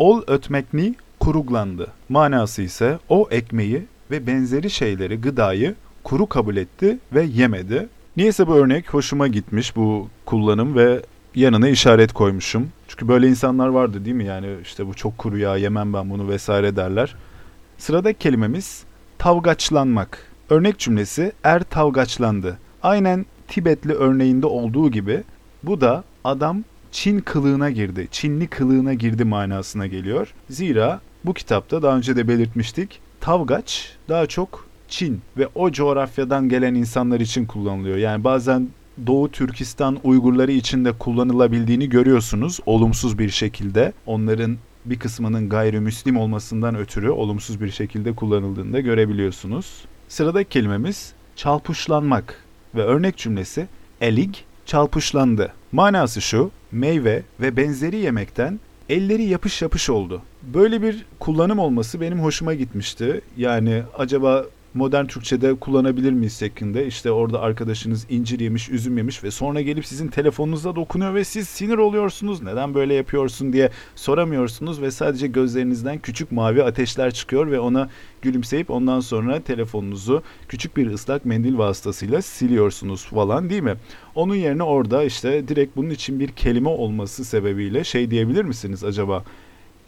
Ol ötmekni kuruglandı. Manası ise o ekmeği ve benzeri şeyleri gıdayı kuru kabul etti ve yemedi. Niyeyse bu örnek hoşuma gitmiş bu kullanım ve yanına işaret koymuşum. Çünkü böyle insanlar vardı değil mi? Yani işte bu çok kuru ya yemem ben bunu vesaire derler. Sıradaki kelimemiz tavgaçlanmak. Örnek cümlesi er tavgaçlandı. Aynen Tibetli örneğinde olduğu gibi bu da adam Çin kılığına girdi, Çinli kılığına girdi manasına geliyor. Zira bu kitapta daha önce de belirtmiştik. Tavgaç daha çok Çin ve o coğrafyadan gelen insanlar için kullanılıyor. Yani bazen Doğu Türkistan Uygurları için de kullanılabildiğini görüyorsunuz olumsuz bir şekilde. Onların bir kısmının gayrimüslim olmasından ötürü olumsuz bir şekilde kullanıldığını da görebiliyorsunuz. Sıradaki kelimemiz çalpuşlanmak ve örnek cümlesi elig çalpuşlandı. Manası şu, meyve ve benzeri yemekten elleri yapış yapış oldu. Böyle bir kullanım olması benim hoşuma gitmişti. Yani acaba modern Türkçe'de kullanabilir miyiz şeklinde. İşte orada arkadaşınız incir yemiş, üzüm yemiş ve sonra gelip sizin telefonunuza dokunuyor ve siz sinir oluyorsunuz. Neden böyle yapıyorsun diye soramıyorsunuz ve sadece gözlerinizden küçük mavi ateşler çıkıyor ve ona gülümseyip ondan sonra telefonunuzu küçük bir ıslak mendil vasıtasıyla siliyorsunuz falan değil mi? Onun yerine orada işte direkt bunun için bir kelime olması sebebiyle şey diyebilir misiniz acaba?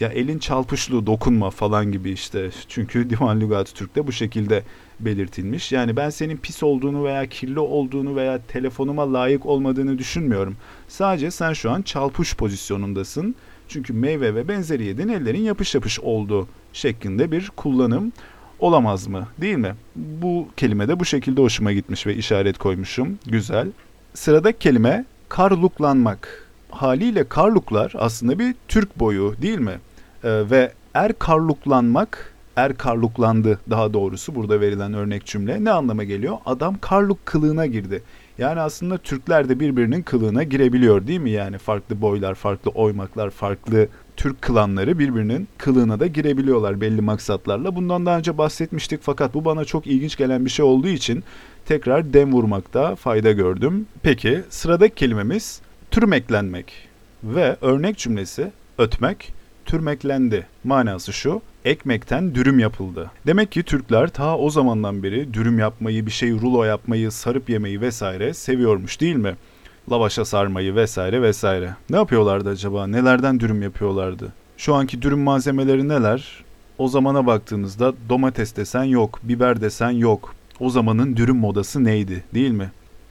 Ya elin çalpışlı dokunma falan gibi işte. Çünkü (laughs) Divan Lügat Türk'te bu şekilde belirtilmiş. Yani ben senin pis olduğunu veya kirli olduğunu veya telefonuma layık olmadığını düşünmüyorum. Sadece sen şu an çalpuş pozisyonundasın. Çünkü meyve ve benzeri yedin ellerin yapış yapış olduğu şeklinde bir kullanım olamaz mı? Değil mi? Bu kelime de bu şekilde hoşuma gitmiş ve işaret koymuşum. Güzel. Sıradaki kelime karluklanmak. Haliyle karluklar aslında bir Türk boyu değil mi? Ee, ve er karluklanmak, er karluklandı daha doğrusu burada verilen örnek cümle ne anlama geliyor? Adam karluk kılığına girdi. Yani aslında Türkler de birbirinin kılığına girebiliyor değil mi? Yani farklı boylar, farklı oymaklar, farklı Türk klanları birbirinin kılığına da girebiliyorlar belli maksatlarla. Bundan daha önce bahsetmiştik fakat bu bana çok ilginç gelen bir şey olduğu için tekrar dem vurmakta fayda gördüm. Peki sıradaki kelimemiz türmeklenmek ve örnek cümlesi ötmek türmeklendi. Manası şu, ekmekten dürüm yapıldı. Demek ki Türkler ta o zamandan beri dürüm yapmayı, bir şey rulo yapmayı, sarıp yemeyi vesaire seviyormuş değil mi? Lavaşa sarmayı vesaire vesaire. Ne yapıyorlardı acaba? Nelerden dürüm yapıyorlardı? Şu anki dürüm malzemeleri neler? O zamana baktığınızda domates desen yok, biber desen yok. O zamanın dürüm modası neydi değil mi?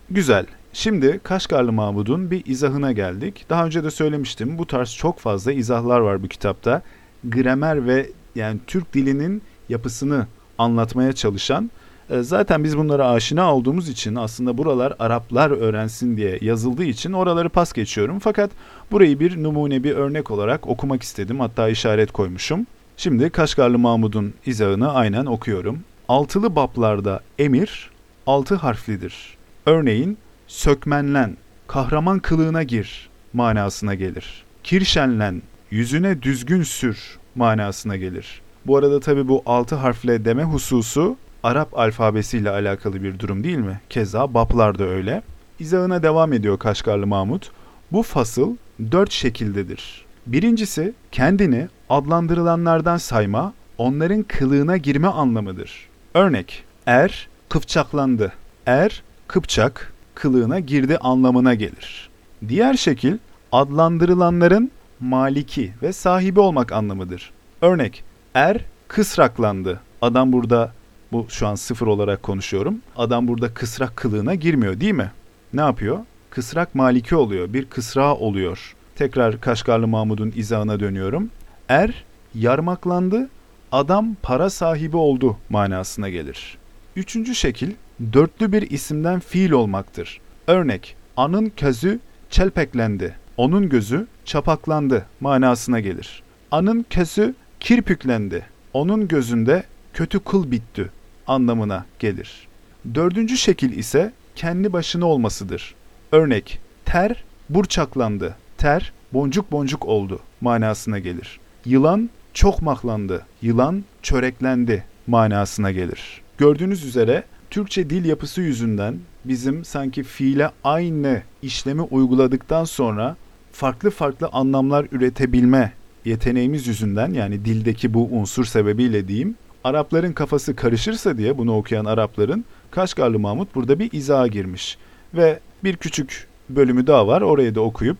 Güzel. Şimdi Kaşgarlı Mahmud'un bir izahına geldik. Daha önce de söylemiştim bu tarz çok fazla izahlar var bu kitapta. Gramer ve yani Türk dilinin yapısını anlatmaya çalışan e, Zaten biz bunlara aşina olduğumuz için aslında buralar Araplar öğrensin diye yazıldığı için oraları pas geçiyorum. Fakat burayı bir numune bir örnek olarak okumak istedim. Hatta işaret koymuşum. Şimdi Kaşgarlı Mahmud'un izahını aynen okuyorum. Altılı baplarda emir altı harflidir. Örneğin sökmenlen, kahraman kılığına gir manasına gelir. Kirşenlen, yüzüne düzgün sür manasına gelir. Bu arada tabi bu altı harfle deme hususu Arap alfabesiyle alakalı bir durum değil mi? Keza baplar da öyle. İzahına devam ediyor Kaşgarlı Mahmut. Bu fasıl dört şekildedir. Birincisi kendini adlandırılanlardan sayma, onların kılığına girme anlamıdır. Örnek, er kıpçaklandı. Er, kıpçak, kılığına girdi anlamına gelir. Diğer şekil, adlandırılanların maliki ve sahibi olmak anlamıdır. Örnek, er kısraklandı. Adam burada, bu şu an sıfır olarak konuşuyorum. Adam burada kısrak kılığına girmiyor değil mi? Ne yapıyor? Kısrak maliki oluyor, bir kısra oluyor. Tekrar Kaşgarlı Mahmud'un izahına dönüyorum. Er yarmaklandı, adam para sahibi oldu manasına gelir. Üçüncü şekil dörtlü bir isimden fiil olmaktır. Örnek, anın közü çelpeklendi, onun gözü çapaklandı manasına gelir. Anın közü kirpüklendi, onun gözünde kötü kıl bitti anlamına gelir. Dördüncü şekil ise kendi başına olmasıdır. Örnek, ter burçaklandı, ter boncuk boncuk oldu manasına gelir. Yılan çok mahlandı, yılan çöreklendi manasına gelir. Gördüğünüz üzere Türkçe dil yapısı yüzünden bizim sanki fiile aynı işlemi uyguladıktan sonra farklı farklı anlamlar üretebilme yeteneğimiz yüzünden yani dildeki bu unsur sebebiyle diyeyim Arapların kafası karışırsa diye bunu okuyan Arapların Kaşgarlı Mahmut burada bir izaha girmiş. Ve bir küçük bölümü daha var orayı da okuyup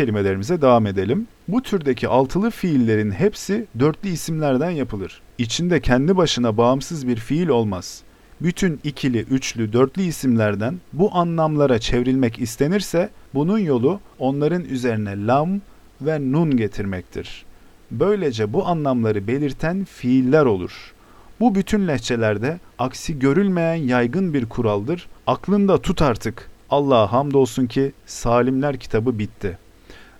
kelimelerimize devam edelim. Bu türdeki altılı fiillerin hepsi dörtlü isimlerden yapılır. İçinde kendi başına bağımsız bir fiil olmaz. Bütün ikili, üçlü, dörtlü isimlerden bu anlamlara çevrilmek istenirse bunun yolu onların üzerine lam ve nun getirmektir. Böylece bu anlamları belirten fiiller olur. Bu bütün lehçelerde aksi görülmeyen yaygın bir kuraldır. Aklında tut artık. Allah'a hamdolsun ki Salimler kitabı bitti.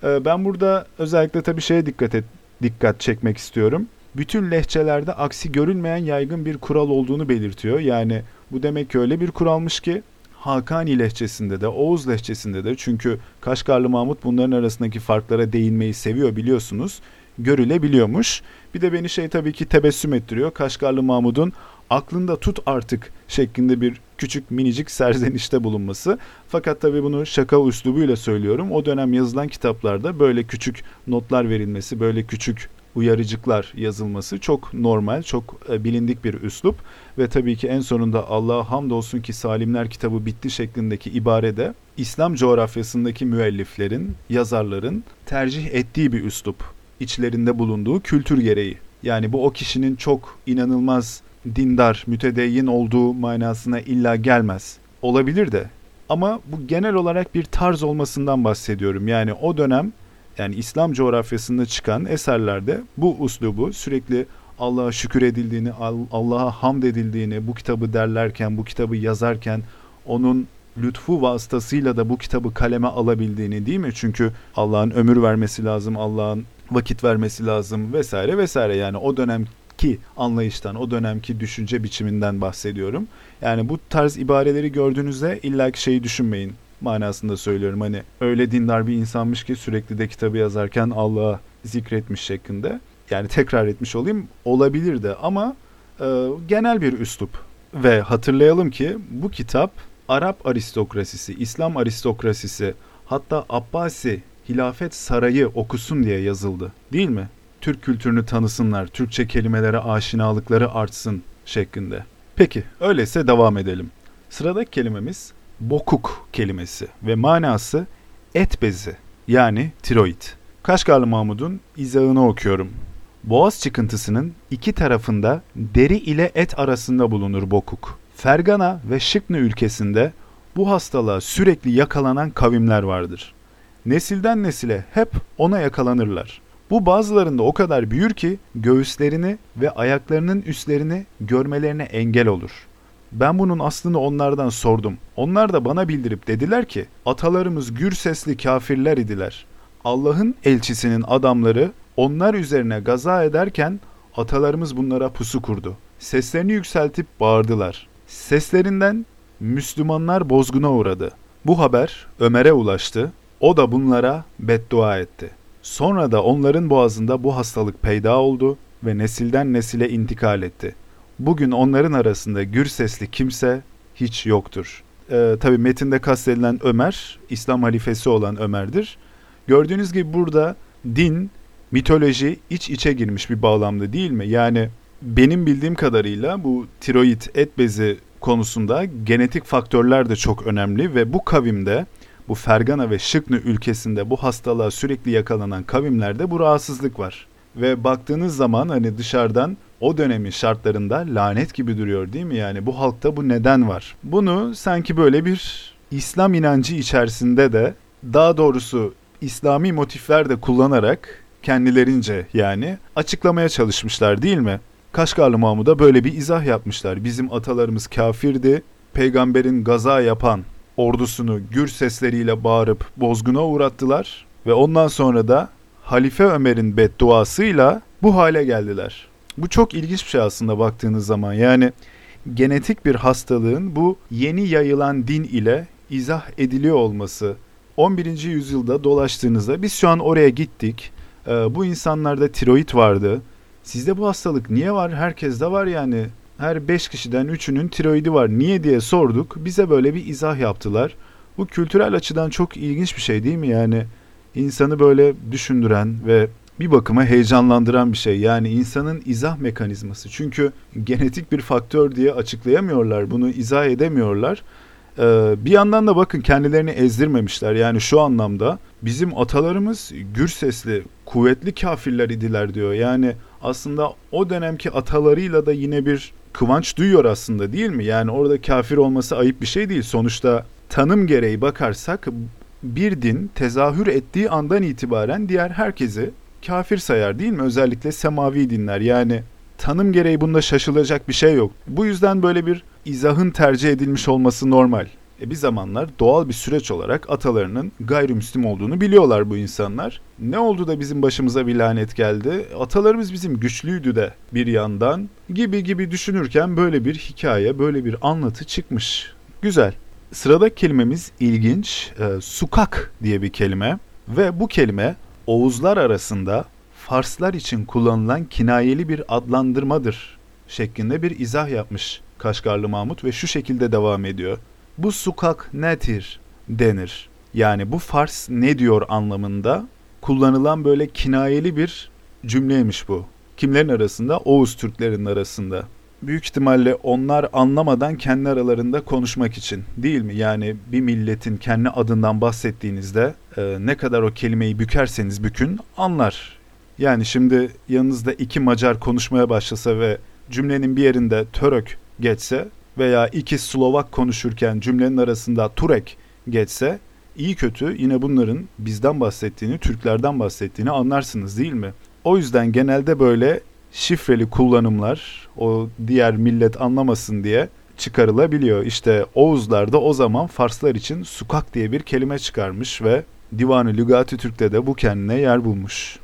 Ee, ben burada özellikle tabii şeye dikkat et, dikkat çekmek istiyorum. Bütün lehçelerde aksi görülmeyen yaygın bir kural olduğunu belirtiyor. Yani bu demek ki öyle bir kuralmış ki Hakani lehçesinde de, Oğuz lehçesinde de çünkü Kaşgarlı Mahmut bunların arasındaki farklara değinmeyi seviyor biliyorsunuz. Görülebiliyormuş. Bir de beni şey tabii ki tebessüm ettiriyor. Kaşgarlı Mahmud'un aklında tut artık şeklinde bir küçük minicik serzenişte bulunması. Fakat tabii bunu şaka üslubuyla söylüyorum. O dönem yazılan kitaplarda böyle küçük notlar verilmesi, böyle küçük uyarıcıklar yazılması çok normal, çok e, bilindik bir üslup ve tabii ki en sonunda Allah'a hamdolsun ki Salimler kitabı bitti şeklindeki ibarede İslam coğrafyasındaki müelliflerin, yazarların tercih ettiği bir üslup. içlerinde bulunduğu kültür gereği. Yani bu o kişinin çok inanılmaz dindar, mütedeyyin olduğu manasına illa gelmez. Olabilir de. Ama bu genel olarak bir tarz olmasından bahsediyorum. Yani o dönem yani İslam coğrafyasında çıkan eserlerde bu uslubu sürekli Allah'a şükür edildiğini, Allah'a hamd edildiğini, bu kitabı derlerken, bu kitabı yazarken onun lütfu vasıtasıyla da bu kitabı kaleme alabildiğini değil mi? Çünkü Allah'ın ömür vermesi lazım, Allah'ın vakit vermesi lazım vesaire vesaire. Yani o dönemki anlayıştan, o dönemki düşünce biçiminden bahsediyorum. Yani bu tarz ibareleri gördüğünüzde illaki şeyi düşünmeyin manasında söylüyorum. Hani öyle dindar bir insanmış ki sürekli de kitabı yazarken Allah'a zikretmiş şeklinde. Yani tekrar etmiş olayım olabilir de ama e, genel bir üslup. Ve hatırlayalım ki bu kitap Arap aristokrasisi, İslam aristokrasisi hatta Abbasi hilafet sarayı okusun diye yazıldı. Değil mi? Türk kültürünü tanısınlar, Türkçe kelimelere aşinalıkları artsın şeklinde. Peki, öyleyse devam edelim. Sıradaki kelimemiz bokuk kelimesi ve manası et bezi yani tiroid. Kaşgarlı Mahmud'un izahını okuyorum. Boğaz çıkıntısının iki tarafında deri ile et arasında bulunur bokuk. Fergana ve Şıknı ülkesinde bu hastalığa sürekli yakalanan kavimler vardır. Nesilden nesile hep ona yakalanırlar. Bu bazılarında o kadar büyür ki göğüslerini ve ayaklarının üstlerini görmelerine engel olur. Ben bunun aslını onlardan sordum. Onlar da bana bildirip dediler ki atalarımız gür sesli kafirler idiler. Allah'ın elçisinin adamları onlar üzerine gaza ederken atalarımız bunlara pusu kurdu. Seslerini yükseltip bağırdılar. Seslerinden Müslümanlar bozguna uğradı. Bu haber Ömer'e ulaştı. O da bunlara beddua etti. Sonra da onların boğazında bu hastalık peyda oldu ve nesilden nesile intikal etti. Bugün onların arasında gür sesli kimse hiç yoktur. e, tabi metinde kastedilen Ömer, İslam halifesi olan Ömer'dir. Gördüğünüz gibi burada din, mitoloji iç içe girmiş bir bağlamda değil mi? Yani benim bildiğim kadarıyla bu tiroid et bezi konusunda genetik faktörler de çok önemli ve bu kavimde bu Fergana ve Şıknı ülkesinde bu hastalığa sürekli yakalanan kavimlerde bu rahatsızlık var. Ve baktığınız zaman hani dışarıdan o dönemin şartlarında lanet gibi duruyor değil mi? Yani bu halkta bu neden var? Bunu sanki böyle bir İslam inancı içerisinde de daha doğrusu İslami motifler de kullanarak kendilerince yani açıklamaya çalışmışlar değil mi? Kaşgarlı Mahmud'a böyle bir izah yapmışlar. Bizim atalarımız kafirdi. Peygamberin gaza yapan ordusunu gür sesleriyle bağırıp bozguna uğrattılar ve ondan sonra da Halife Ömer'in bedduasıyla bu hale geldiler. Bu çok ilginç bir şey aslında baktığınız zaman. Yani genetik bir hastalığın bu yeni yayılan din ile izah ediliyor olması 11. yüzyılda dolaştığınızda biz şu an oraya gittik. Ee, bu insanlarda tiroid vardı. Sizde bu hastalık niye var? Herkes de var yani. Her 5 kişiden 3'ünün tiroidi var. Niye diye sorduk. Bize böyle bir izah yaptılar. Bu kültürel açıdan çok ilginç bir şey değil mi? Yani insanı böyle düşündüren ve bir bakıma heyecanlandıran bir şey. Yani insanın izah mekanizması. Çünkü genetik bir faktör diye açıklayamıyorlar. Bunu izah edemiyorlar. Ee, bir yandan da bakın kendilerini ezdirmemişler. Yani şu anlamda bizim atalarımız gür sesli, kuvvetli kafirler idiler diyor. Yani aslında o dönemki atalarıyla da yine bir kıvanç duyuyor aslında değil mi? Yani orada kafir olması ayıp bir şey değil. Sonuçta tanım gereği bakarsak bir din tezahür ettiği andan itibaren diğer herkesi kafir sayar değil mi? Özellikle semavi dinler. Yani tanım gereği bunda şaşılacak bir şey yok. Bu yüzden böyle bir izahın tercih edilmiş olması normal. E bir zamanlar doğal bir süreç olarak atalarının gayrimüslim olduğunu biliyorlar bu insanlar. Ne oldu da bizim başımıza bir lanet geldi? Atalarımız bizim güçlüydü de bir yandan gibi gibi düşünürken böyle bir hikaye, böyle bir anlatı çıkmış. Güzel. Sıradaki kelimemiz ilginç. E, sukak diye bir kelime ve bu kelime Oğuzlar arasında Farslar için kullanılan kinayeli bir adlandırmadır şeklinde bir izah yapmış Kaşgarlı Mahmut ve şu şekilde devam ediyor. Bu sukak nedir denir. Yani bu Fars ne diyor anlamında kullanılan böyle kinayeli bir cümleymiş bu. Kimlerin arasında? Oğuz Türklerin arasında. Büyük ihtimalle onlar anlamadan kendi aralarında konuşmak için değil mi? Yani bir milletin kendi adından bahsettiğinizde e, ne kadar o kelimeyi bükerseniz bükün anlar. Yani şimdi yanınızda iki Macar konuşmaya başlasa ve cümlenin bir yerinde török geçse veya iki Slovak konuşurken cümlenin arasında Turek geçse iyi kötü yine bunların bizden bahsettiğini, Türklerden bahsettiğini anlarsınız değil mi? O yüzden genelde böyle şifreli kullanımlar o diğer millet anlamasın diye çıkarılabiliyor. İşte Oğuzlar da o zaman Farslar için sukak diye bir kelime çıkarmış ve Divanı Lügati Türk'te de bu kendine yer bulmuş.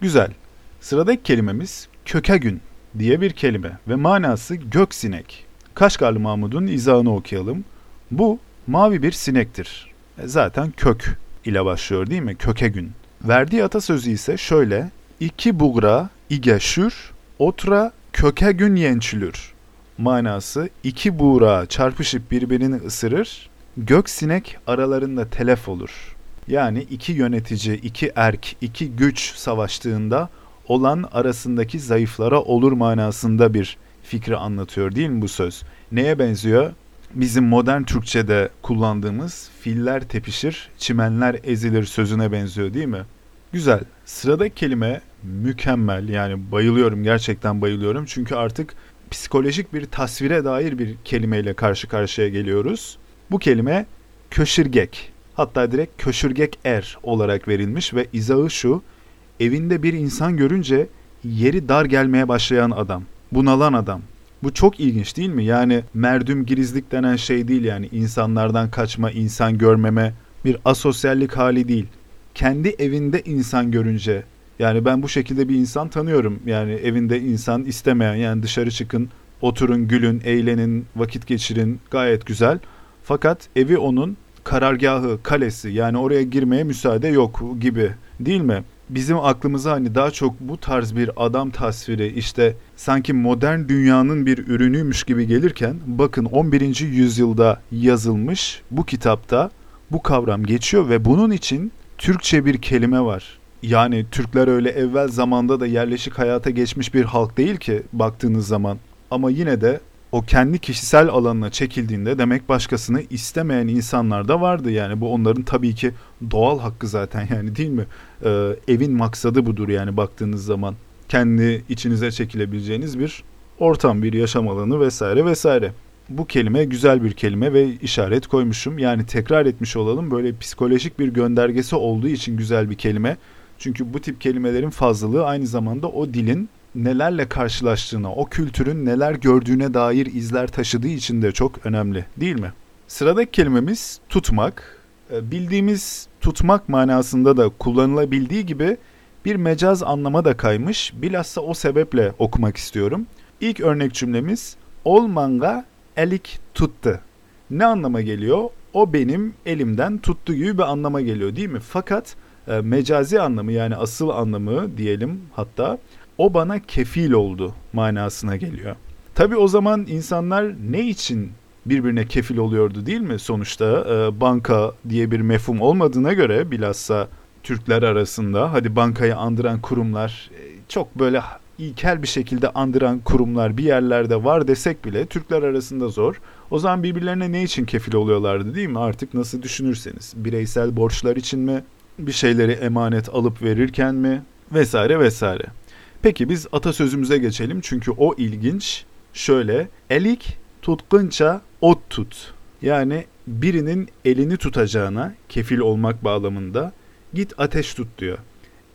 Güzel. Sıradaki kelimemiz kökegün diye bir kelime ve manası göksinek. Kaşgarlı Mahmud'un izahını okuyalım. Bu mavi bir sinektir. E zaten kök ile başlıyor değil mi? Kökegün. Verdiği atasözü ise şöyle. İki bugra igeşür, otra kökegün yençülür. Manası iki buğra çarpışıp birbirini ısırır, gök sinek aralarında telef olur. Yani iki yönetici, iki erk, iki güç savaştığında olan arasındaki zayıflara olur manasında bir fikri anlatıyor değil mi bu söz? Neye benziyor? Bizim modern Türkçe'de kullandığımız filler tepişir, çimenler ezilir sözüne benziyor değil mi? Güzel. Sıradaki kelime mükemmel. Yani bayılıyorum, gerçekten bayılıyorum. Çünkü artık psikolojik bir tasvire dair bir kelimeyle karşı karşıya geliyoruz. Bu kelime köşirgek. Hatta direkt köşürgek er olarak verilmiş ve izahı şu. Evinde bir insan görünce yeri dar gelmeye başlayan adam. Bunalan adam. Bu çok ilginç değil mi? Yani merdüm girizlik denen şey değil yani insanlardan kaçma, insan görmeme bir asosyallik hali değil. Kendi evinde insan görünce yani ben bu şekilde bir insan tanıyorum. Yani evinde insan istemeyen yani dışarı çıkın, oturun, gülün, eğlenin, vakit geçirin gayet güzel. Fakat evi onun karargahı, kalesi yani oraya girmeye müsaade yok gibi değil mi? Bizim aklımıza hani daha çok bu tarz bir adam tasviri işte sanki modern dünyanın bir ürünüymüş gibi gelirken bakın 11. yüzyılda yazılmış bu kitapta bu kavram geçiyor ve bunun için Türkçe bir kelime var. Yani Türkler öyle evvel zamanda da yerleşik hayata geçmiş bir halk değil ki baktığınız zaman. Ama yine de o kendi kişisel alanına çekildiğinde demek başkasını istemeyen insanlar da vardı. Yani bu onların tabii ki doğal hakkı zaten yani değil mi? Ee, evin maksadı budur yani baktığınız zaman. Kendi içinize çekilebileceğiniz bir ortam, bir yaşam alanı vesaire vesaire. Bu kelime güzel bir kelime ve işaret koymuşum. Yani tekrar etmiş olalım böyle psikolojik bir göndergesi olduğu için güzel bir kelime. Çünkü bu tip kelimelerin fazlalığı aynı zamanda o dilin nelerle karşılaştığına, o kültürün neler gördüğüne dair izler taşıdığı için de çok önemli değil mi? Sıradaki kelimemiz tutmak. Ee, bildiğimiz tutmak manasında da kullanılabildiği gibi bir mecaz anlama da kaymış. Bilhassa o sebeple okumak istiyorum. İlk örnek cümlemiz olmanga elik tuttu. Ne anlama geliyor? O benim elimden tuttu gibi bir anlama geliyor değil mi? Fakat e, mecazi anlamı yani asıl anlamı diyelim hatta o bana kefil oldu manasına geliyor. Tabi o zaman insanlar ne için birbirine kefil oluyordu değil mi? Sonuçta e, banka diye bir mefhum olmadığına göre bilhassa Türkler arasında hadi bankayı andıran kurumlar e, çok böyle ilkel bir şekilde andıran kurumlar bir yerlerde var desek bile Türkler arasında zor. O zaman birbirlerine ne için kefil oluyorlardı değil mi? Artık nasıl düşünürseniz. Bireysel borçlar için mi? Bir şeyleri emanet alıp verirken mi? Vesaire vesaire. Peki biz atasözümüze geçelim çünkü o ilginç. Şöyle elik tutkunça ot tut. Yani birinin elini tutacağına kefil olmak bağlamında git ateş tut diyor.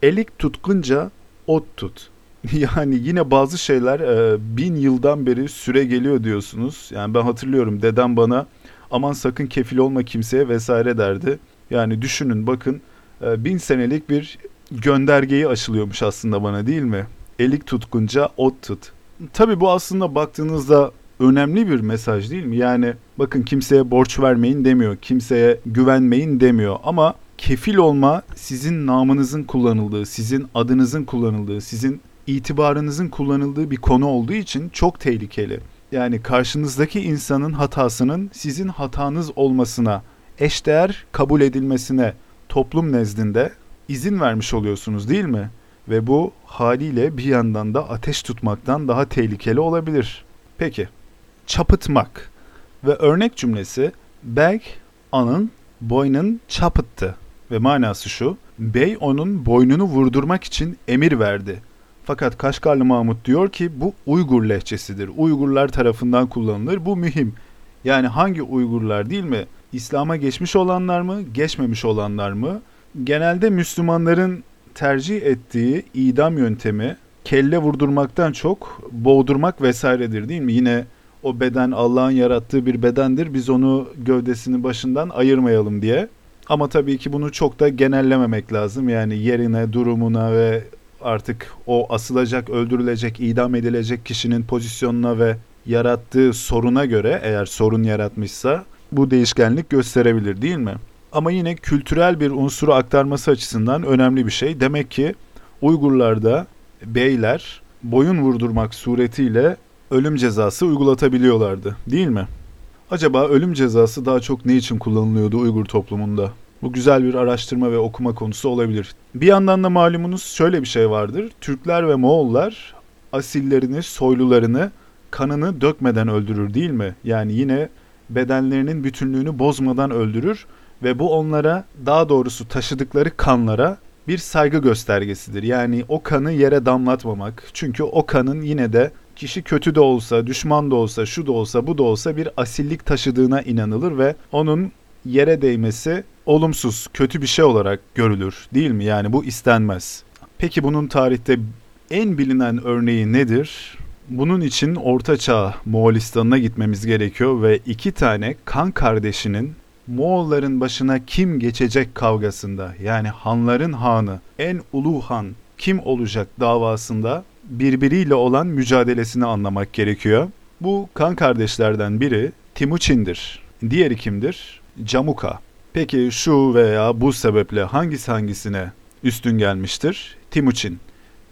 Elik tutkunca ot tut. (laughs) Yani yine bazı şeyler e, bin yıldan beri süre geliyor diyorsunuz. Yani ben hatırlıyorum dedem bana aman sakın kefil olma kimseye vesaire derdi. Yani düşünün bakın e, bin senelik bir göndergeyi aşılıyormuş aslında bana değil mi? Elik tutkunca ot tut. Tabi bu aslında baktığınızda önemli bir mesaj değil mi? Yani bakın kimseye borç vermeyin demiyor, kimseye güvenmeyin demiyor ama kefil olma sizin namınızın kullanıldığı, sizin adınızın kullanıldığı, sizin itibarınızın kullanıldığı bir konu olduğu için çok tehlikeli. Yani karşınızdaki insanın hatasının sizin hatanız olmasına, eşdeğer kabul edilmesine toplum nezdinde izin vermiş oluyorsunuz değil mi? Ve bu haliyle bir yandan da ateş tutmaktan daha tehlikeli olabilir. Peki, çapıtmak ve örnek cümlesi Beg anın boynun çapıttı ve manası şu. Bey onun boynunu vurdurmak için emir verdi. Fakat Kaşgarlı Mahmut diyor ki bu Uygur lehçesidir. Uygurlar tarafından kullanılır. Bu mühim. Yani hangi Uygurlar değil mi? İslam'a geçmiş olanlar mı, geçmemiş olanlar mı? Genelde Müslümanların tercih ettiği idam yöntemi kelle vurdurmaktan çok boğdurmak vesairedir değil mi? Yine o beden Allah'ın yarattığı bir bedendir. Biz onu gövdesini başından ayırmayalım diye. Ama tabii ki bunu çok da genellememek lazım. Yani yerine, durumuna ve artık o asılacak, öldürülecek, idam edilecek kişinin pozisyonuna ve yarattığı soruna göre eğer sorun yaratmışsa bu değişkenlik gösterebilir değil mi? Ama yine kültürel bir unsuru aktarması açısından önemli bir şey. Demek ki Uygurlarda beyler boyun vurdurmak suretiyle ölüm cezası uygulatabiliyorlardı değil mi? Acaba ölüm cezası daha çok ne için kullanılıyordu Uygur toplumunda? Bu güzel bir araştırma ve okuma konusu olabilir. Bir yandan da malumunuz şöyle bir şey vardır. Türkler ve Moğollar asillerini, soylularını kanını dökmeden öldürür değil mi? Yani yine bedenlerinin bütünlüğünü bozmadan öldürür ve bu onlara daha doğrusu taşıdıkları kanlara bir saygı göstergesidir. Yani o kanı yere damlatmamak. Çünkü o kanın yine de kişi kötü de olsa, düşman da olsa, şu da olsa, bu da olsa bir asillik taşıdığına inanılır ve onun yere değmesi olumsuz, kötü bir şey olarak görülür değil mi? Yani bu istenmez. Peki bunun tarihte en bilinen örneği nedir? Bunun için Orta Çağ Moğolistan'a gitmemiz gerekiyor ve iki tane kan kardeşinin Moğolların başına kim geçecek kavgasında yani hanların hanı en ulu han kim olacak davasında birbiriyle olan mücadelesini anlamak gerekiyor. Bu kan kardeşlerden biri Timuçin'dir. Diğeri kimdir? Camuka. Peki şu veya bu sebeple hangisi hangisine üstün gelmiştir. Timuçin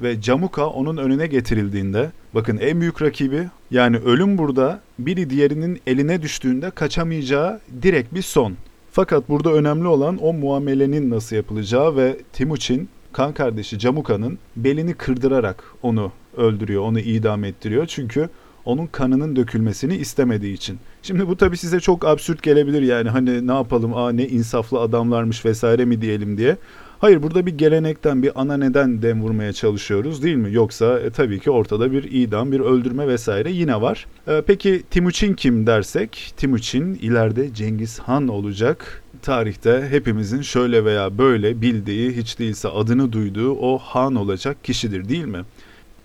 ve Camuka onun önüne getirildiğinde bakın en büyük rakibi yani ölüm burada biri diğerinin eline düştüğünde kaçamayacağı direkt bir son. Fakat burada önemli olan o muamelenin nasıl yapılacağı ve Timuçin kan kardeşi Camuka'nın belini kırdırarak onu öldürüyor, onu idam ettiriyor. Çünkü onun kanının dökülmesini istemediği için. Şimdi bu tabii size çok absürt gelebilir yani hani ne yapalım aa ne insaflı adamlarmış vesaire mi diyelim diye. Hayır burada bir gelenekten bir ana neden dem vurmaya çalışıyoruz değil mi? Yoksa e, tabii ki ortada bir idam, bir öldürme vesaire yine var. E, peki Timuçin kim dersek? Timuçin ileride Cengiz Han olacak. Tarihte hepimizin şöyle veya böyle bildiği, hiç değilse adını duyduğu o Han olacak kişidir değil mi?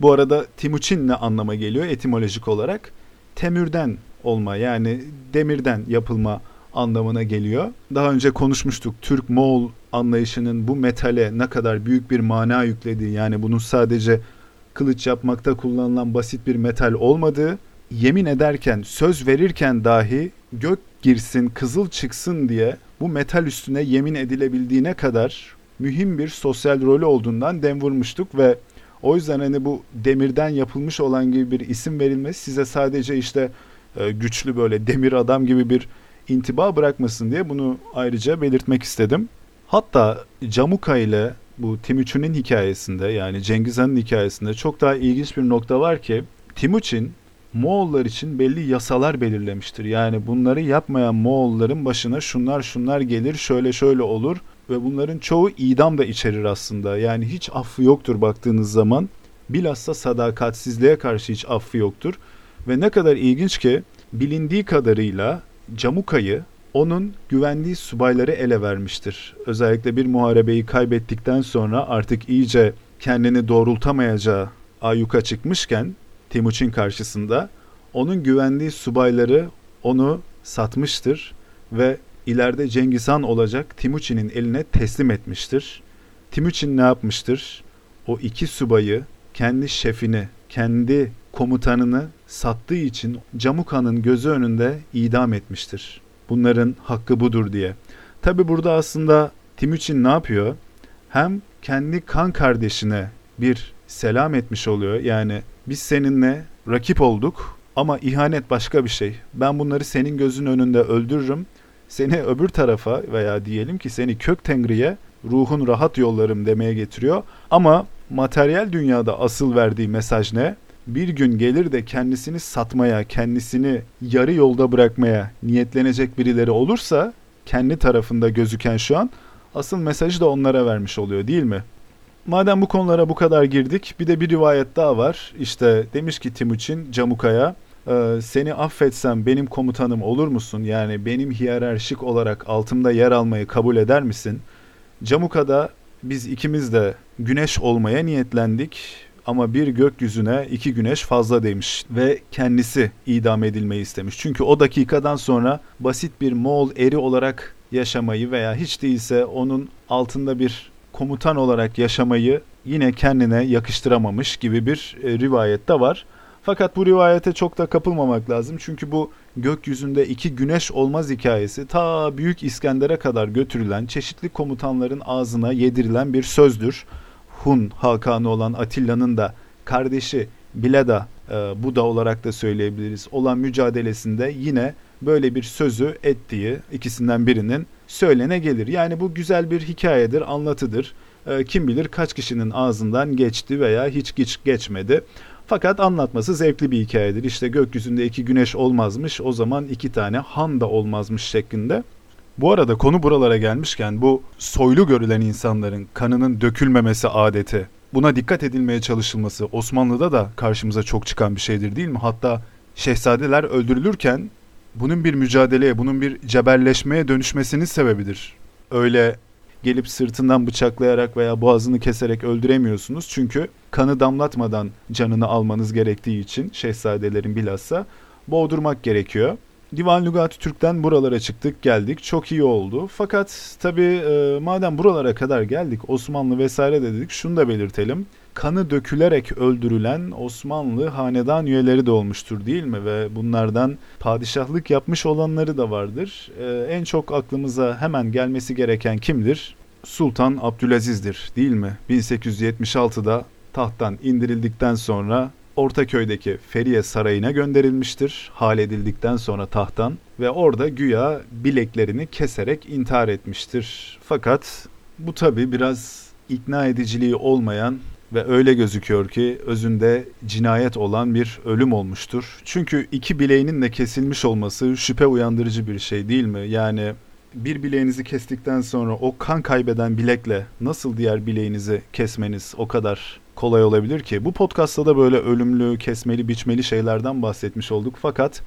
Bu arada Timuçin ne anlama geliyor etimolojik olarak? Temürden olma yani demirden yapılma anlamına geliyor. Daha önce konuşmuştuk Türk-Moğol anlayışının bu metale ne kadar büyük bir mana yüklediği yani bunun sadece kılıç yapmakta kullanılan basit bir metal olmadığı, yemin ederken, söz verirken dahi gök girsin, kızıl çıksın diye bu metal üstüne yemin edilebildiğine kadar mühim bir sosyal rolü olduğundan dem vurmuştuk ve o yüzden hani bu demirden yapılmış olan gibi bir isim verilmesi size sadece işte e, güçlü böyle demir adam gibi bir intiba bırakmasın diye bunu ayrıca belirtmek istedim. Hatta Camuka ile bu Timuçin'in hikayesinde yani Cengiz Han'ın hikayesinde çok daha ilginç bir nokta var ki Timuçin Moğollar için belli yasalar belirlemiştir. Yani bunları yapmayan Moğolların başına şunlar şunlar gelir, şöyle şöyle olur ve bunların çoğu idam da içerir aslında. Yani hiç affı yoktur baktığınız zaman. Bilhassa sadakatsizliğe karşı hiç affı yoktur. Ve ne kadar ilginç ki bilindiği kadarıyla Camuka'yı onun güvendiği subayları ele vermiştir. Özellikle bir muharebeyi kaybettikten sonra artık iyice kendini doğrultamayacağı ayyuka çıkmışken Timuçin karşısında onun güvendiği subayları onu satmıştır ve ileride Cengiz Han olacak Timuçin'in eline teslim etmiştir. Timuçin ne yapmıştır? O iki subayı kendi şefini, kendi komutanını sattığı için Camuka'nın gözü önünde idam etmiştir. Bunların hakkı budur diye. Tabi burada aslında Timuçin ne yapıyor? Hem kendi kan kardeşine bir selam etmiş oluyor. Yani biz seninle rakip olduk ama ihanet başka bir şey. Ben bunları senin gözün önünde öldürürüm. Seni öbür tarafa veya diyelim ki seni kök tengriye ruhun rahat yollarım demeye getiriyor. Ama materyal dünyada asıl verdiği mesaj ne? Bir gün gelir de kendisini satmaya, kendisini yarı yolda bırakmaya niyetlenecek birileri olursa kendi tarafında gözüken şu an asıl mesajı da onlara vermiş oluyor değil mi? Madem bu konulara bu kadar girdik bir de bir rivayet daha var. İşte demiş ki Timuçin Camuka'ya e, seni affetsem benim komutanım olur musun? Yani benim hiyerarşik olarak altımda yer almayı kabul eder misin? Camuka'da biz ikimiz de güneş olmaya niyetlendik ama bir gökyüzüne iki güneş fazla demiş ve kendisi idam edilmeyi istemiş. Çünkü o dakikadan sonra basit bir Moğol eri olarak yaşamayı veya hiç değilse onun altında bir komutan olarak yaşamayı yine kendine yakıştıramamış gibi bir e, rivayet de var. Fakat bu rivayete çok da kapılmamak lazım. Çünkü bu gökyüzünde iki güneş olmaz hikayesi ta Büyük İskender'e kadar götürülen çeşitli komutanların ağzına yedirilen bir sözdür. Hun Hakanı olan Atilla'nın da kardeşi Bileda e, bu da olarak da söyleyebiliriz olan mücadelesinde yine böyle bir sözü ettiği ikisinden birinin söylene gelir. Yani bu güzel bir hikayedir, anlatıdır. E, kim bilir kaç kişinin ağzından geçti veya hiç geç geçmedi. Fakat anlatması zevkli bir hikayedir. İşte gökyüzünde iki güneş olmazmış, o zaman iki tane han da olmazmış şeklinde. Bu arada konu buralara gelmişken bu soylu görülen insanların kanının dökülmemesi adeti, buna dikkat edilmeye çalışılması Osmanlı'da da karşımıza çok çıkan bir şeydir değil mi? Hatta şehzadeler öldürülürken bunun bir mücadeleye, bunun bir cebelleşmeye dönüşmesinin sebebidir. Öyle gelip sırtından bıçaklayarak veya boğazını keserek öldüremiyorsunuz. Çünkü kanı damlatmadan canını almanız gerektiği için şehzadelerin bilhassa boğdurmak gerekiyor. Divan Lügat Türk'ten buralara çıktık geldik. Çok iyi oldu. Fakat tabi e, madem buralara kadar geldik Osmanlı vesaire dedik şunu da belirtelim. Kanı dökülerek öldürülen Osmanlı hanedan üyeleri de olmuştur değil mi? Ve bunlardan padişahlık yapmış olanları da vardır. E, en çok aklımıza hemen gelmesi gereken kimdir? Sultan Abdülaziz'dir değil mi? 1876'da tahttan indirildikten sonra Ortaköy'deki Feriye Sarayı'na gönderilmiştir. Hal edildikten sonra tahttan ve orada güya bileklerini keserek intihar etmiştir. Fakat bu tabi biraz ikna ediciliği olmayan ve öyle gözüküyor ki özünde cinayet olan bir ölüm olmuştur. Çünkü iki bileğinin de kesilmiş olması şüphe uyandırıcı bir şey değil mi? Yani bir bileğinizi kestikten sonra o kan kaybeden bilekle nasıl diğer bileğinizi kesmeniz o kadar kolay olabilir ki? Bu podcastta da böyle ölümlü, kesmeli, biçmeli şeylerden bahsetmiş olduk. Fakat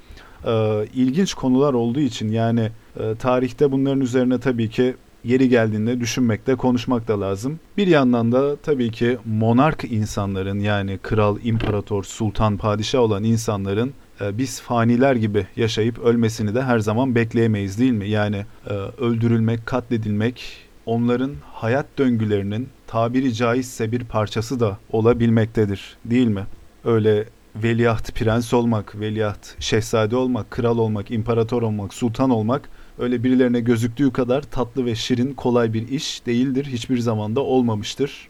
e, ilginç konular olduğu için yani e, tarihte bunların üzerine tabii ki yeri geldiğinde düşünmek de konuşmak da lazım. Bir yandan da tabii ki monark insanların yani kral, imparator, sultan, padişah olan insanların e, biz faniler gibi yaşayıp ölmesini de her zaman bekleyemeyiz değil mi? Yani e, öldürülmek, katledilmek onların hayat döngülerinin tabiri caizse bir parçası da olabilmektedir değil mi? Öyle veliaht prens olmak, veliaht şehzade olmak, kral olmak, imparator olmak, sultan olmak öyle birilerine gözüktüğü kadar tatlı ve şirin kolay bir iş değildir. Hiçbir zamanda olmamıştır.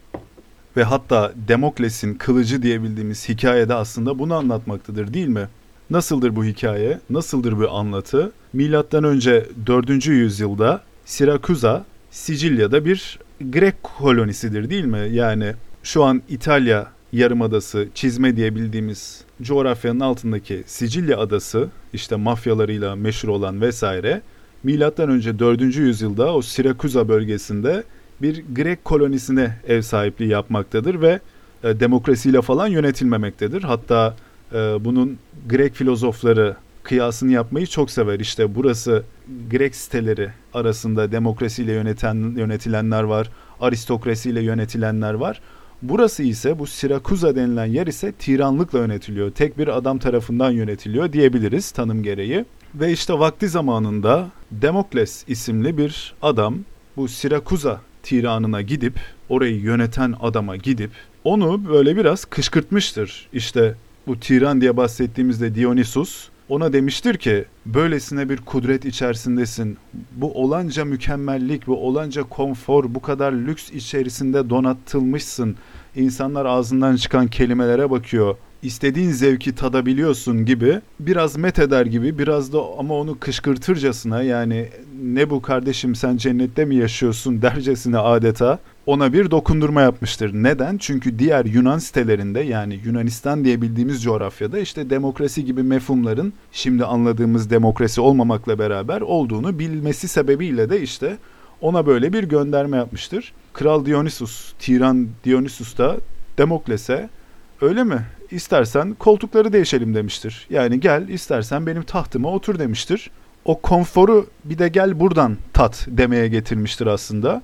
Ve hatta Demokles'in kılıcı diyebildiğimiz hikayede aslında bunu anlatmaktadır değil mi? Nasıldır bu hikaye? Nasıldır bu anlatı? Milattan önce 4. yüzyılda Sirakuza Sicilya'da bir Grek kolonisidir değil mi? Yani şu an İtalya yarımadası çizme diye bildiğimiz coğrafyanın altındaki Sicilya adası işte mafyalarıyla meşhur olan vesaire milattan önce 4. yüzyılda o Sirakuza bölgesinde bir Grek kolonisine ev sahipliği yapmaktadır ve e, demokrasiyle falan yönetilmemektedir. Hatta e, bunun Grek filozofları kıyasını yapmayı çok sever. İşte burası Grek siteleri arasında demokrasiyle yöneten yönetilenler var, aristokrasiyle yönetilenler var. Burası ise bu Sirakuza denilen yer ise tiranlıkla yönetiliyor. Tek bir adam tarafından yönetiliyor diyebiliriz tanım gereği. Ve işte vakti zamanında Demokles isimli bir adam bu Sirakuza tiranına gidip orayı yöneten adama gidip onu böyle biraz kışkırtmıştır. İşte bu tiran diye bahsettiğimizde Dionysus ona demiştir ki böylesine bir kudret içerisindesin. Bu olanca mükemmellik, bu olanca konfor, bu kadar lüks içerisinde donatılmışsın. İnsanlar ağzından çıkan kelimelere bakıyor. İstediğin zevki tadabiliyorsun gibi biraz met eder gibi biraz da ama onu kışkırtırcasına yani ne bu kardeşim sen cennette mi yaşıyorsun (laughs) dercesine adeta ona bir dokundurma yapmıştır. Neden? Çünkü diğer Yunan sitelerinde yani Yunanistan diye bildiğimiz coğrafyada işte demokrasi gibi mefhumların şimdi anladığımız demokrasi olmamakla beraber olduğunu bilmesi sebebiyle de işte ona böyle bir gönderme yapmıştır. Kral Dionysus, Tiran Dionysus da Demokles'e öyle mi? İstersen koltukları değişelim demiştir. Yani gel istersen benim tahtıma otur demiştir. O konforu bir de gel buradan tat demeye getirmiştir aslında.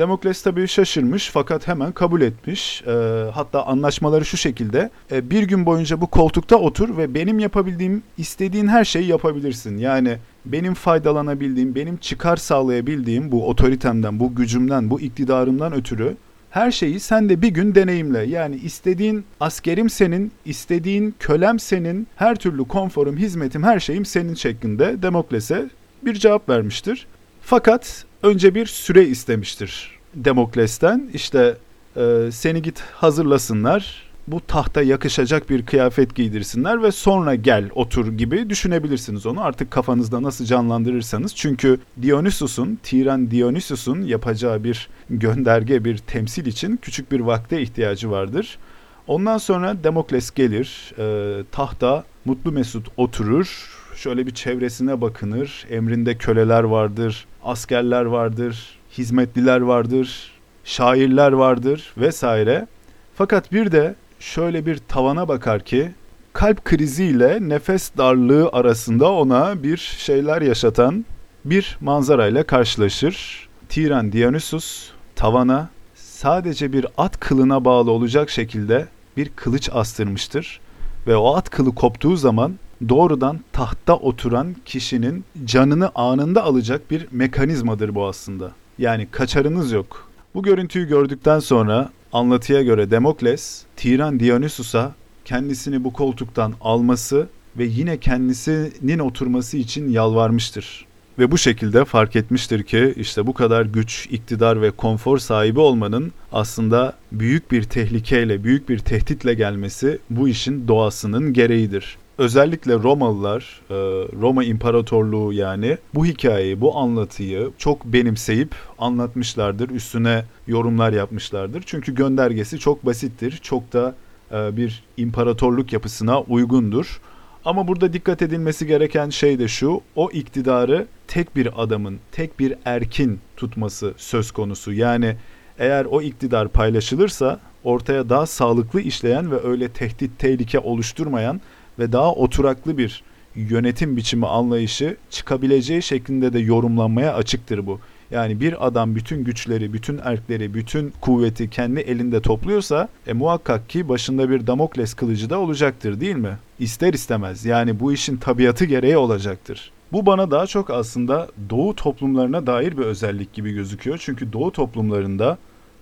Demokles tabii şaşırmış fakat hemen kabul etmiş. E, hatta anlaşmaları şu şekilde. E, bir gün boyunca bu koltukta otur ve benim yapabildiğim, istediğin her şeyi yapabilirsin. Yani benim faydalanabildiğim, benim çıkar sağlayabildiğim bu otoritemden, bu gücümden, bu iktidarımdan ötürü her şeyi sen de bir gün deneyimle. Yani istediğin askerim senin, istediğin kölem senin, her türlü konforum, hizmetim, her şeyim senin şeklinde Demokles'e bir cevap vermiştir. Fakat önce bir süre istemiştir Demokles'ten. İşte e, seni git hazırlasınlar, bu tahta yakışacak bir kıyafet giydirsinler ve sonra gel otur gibi düşünebilirsiniz onu. Artık kafanızda nasıl canlandırırsanız. Çünkü Dionysus'un, Tiran Dionysus'un yapacağı bir gönderge, bir temsil için küçük bir vakte ihtiyacı vardır. Ondan sonra Demokles gelir, e, tahta mutlu mesut oturur, şöyle bir çevresine bakınır. Emrinde köleler vardır, askerler vardır, hizmetliler vardır, şairler vardır vesaire. Fakat bir de şöyle bir tavana bakar ki kalp kriziyle nefes darlığı arasında ona bir şeyler yaşatan bir manzarayla karşılaşır. Tiran Dionysus tavana sadece bir at kılına bağlı olacak şekilde bir kılıç astırmıştır ve o at kılı koptuğu zaman doğrudan tahtta oturan kişinin canını anında alacak bir mekanizmadır bu aslında. Yani kaçarınız yok. Bu görüntüyü gördükten sonra anlatıya göre Demokles, Tiran Dionysus'a kendisini bu koltuktan alması ve yine kendisinin oturması için yalvarmıştır. ve bu şekilde fark etmiştir ki işte bu kadar güç, iktidar ve konfor sahibi olmanın aslında büyük bir tehlikeyle, büyük bir tehditle gelmesi bu işin doğasının gereğidir. Özellikle Romalılar, e, Roma İmparatorluğu yani bu hikayeyi, bu anlatıyı çok benimseyip anlatmışlardır. Üstüne yorumlar yapmışlardır. Çünkü göndergesi çok basittir. Çok da e, bir imparatorluk yapısına uygundur. Ama burada dikkat edilmesi gereken şey de şu, o iktidarı tek bir adamın, tek bir erkin tutması söz konusu. Yani eğer o iktidar paylaşılırsa ortaya daha sağlıklı işleyen ve öyle tehdit, tehlike oluşturmayan ve daha oturaklı bir yönetim biçimi anlayışı çıkabileceği şeklinde de yorumlanmaya açıktır bu. Yani bir adam bütün güçleri, bütün erkleri, bütün kuvveti kendi elinde topluyorsa e, muhakkak ki başında bir Damokles kılıcı da olacaktır değil mi? İster istemez yani bu işin tabiatı gereği olacaktır. Bu bana daha çok aslında Doğu toplumlarına dair bir özellik gibi gözüküyor. Çünkü Doğu toplumlarında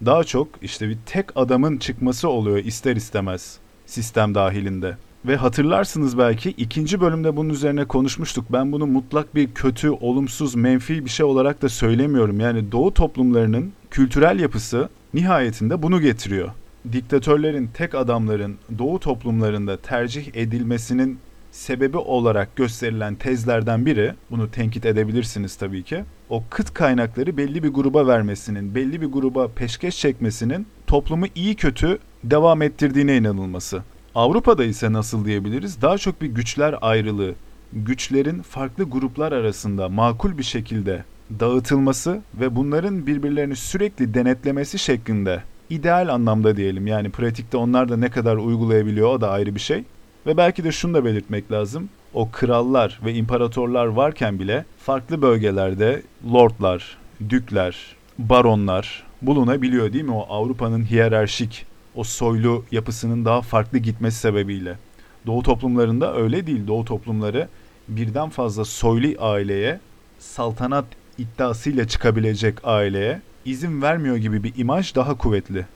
daha çok işte bir tek adamın çıkması oluyor ister istemez sistem dahilinde. Ve hatırlarsınız belki ikinci bölümde bunun üzerine konuşmuştuk. Ben bunu mutlak bir kötü, olumsuz, menfi bir şey olarak da söylemiyorum. Yani Doğu toplumlarının kültürel yapısı nihayetinde bunu getiriyor. Diktatörlerin, tek adamların Doğu toplumlarında tercih edilmesinin sebebi olarak gösterilen tezlerden biri, bunu tenkit edebilirsiniz tabii ki, o kıt kaynakları belli bir gruba vermesinin, belli bir gruba peşkeş çekmesinin toplumu iyi kötü devam ettirdiğine inanılması. Avrupa'da ise nasıl diyebiliriz? Daha çok bir güçler ayrılığı, güçlerin farklı gruplar arasında makul bir şekilde dağıtılması ve bunların birbirlerini sürekli denetlemesi şeklinde ideal anlamda diyelim. Yani pratikte onlar da ne kadar uygulayabiliyor o da ayrı bir şey. Ve belki de şunu da belirtmek lazım. O krallar ve imparatorlar varken bile farklı bölgelerde lordlar, dükler, baronlar bulunabiliyor değil mi? O Avrupa'nın hiyerarşik o soylu yapısının daha farklı gitmesi sebebiyle. Doğu toplumlarında öyle değil. Doğu toplumları birden fazla soylu aileye, saltanat iddiasıyla çıkabilecek aileye izin vermiyor gibi bir imaj daha kuvvetli.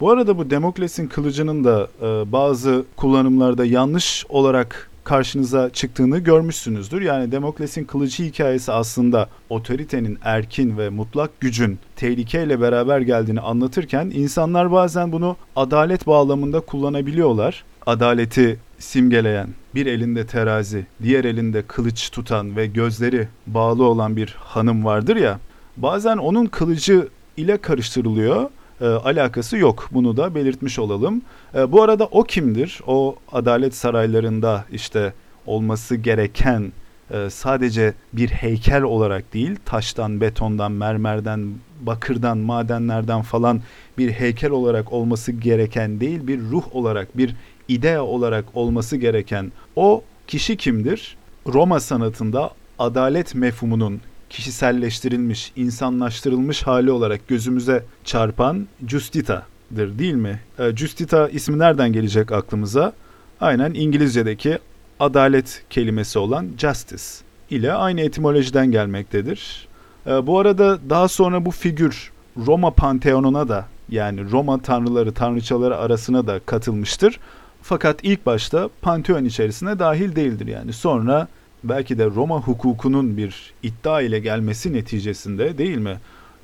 Bu arada bu Demokles'in kılıcının da e, bazı kullanımlarda yanlış olarak karşınıza çıktığını görmüşsünüzdür. Yani Demokles'in kılıcı hikayesi aslında otoritenin, erkin ve mutlak gücün tehlikeyle beraber geldiğini anlatırken insanlar bazen bunu adalet bağlamında kullanabiliyorlar. Adaleti simgeleyen bir elinde terazi, diğer elinde kılıç tutan ve gözleri bağlı olan bir hanım vardır ya. Bazen onun kılıcı ile karıştırılıyor e, alakası yok. Bunu da belirtmiş olalım. E, bu arada o kimdir? O adalet saraylarında işte olması gereken e, sadece bir heykel olarak değil, taştan, betondan, mermerden, bakırdan, madenlerden falan bir heykel olarak olması gereken değil, bir ruh olarak, bir idea olarak olması gereken o kişi kimdir? Roma sanatında adalet mefhumunun kişiselleştirilmiş, insanlaştırılmış hali olarak gözümüze çarpan Justita'dır değil mi? E, Justita ismi nereden gelecek aklımıza? Aynen İngilizce'deki adalet kelimesi olan justice ile aynı etimolojiden gelmektedir. E, bu arada daha sonra bu figür Roma Panteonuna da yani Roma tanrıları, tanrıçaları arasına da katılmıştır. Fakat ilk başta Panteon içerisine dahil değildir yani. Sonra belki de Roma hukukunun bir iddia ile gelmesi neticesinde değil mi?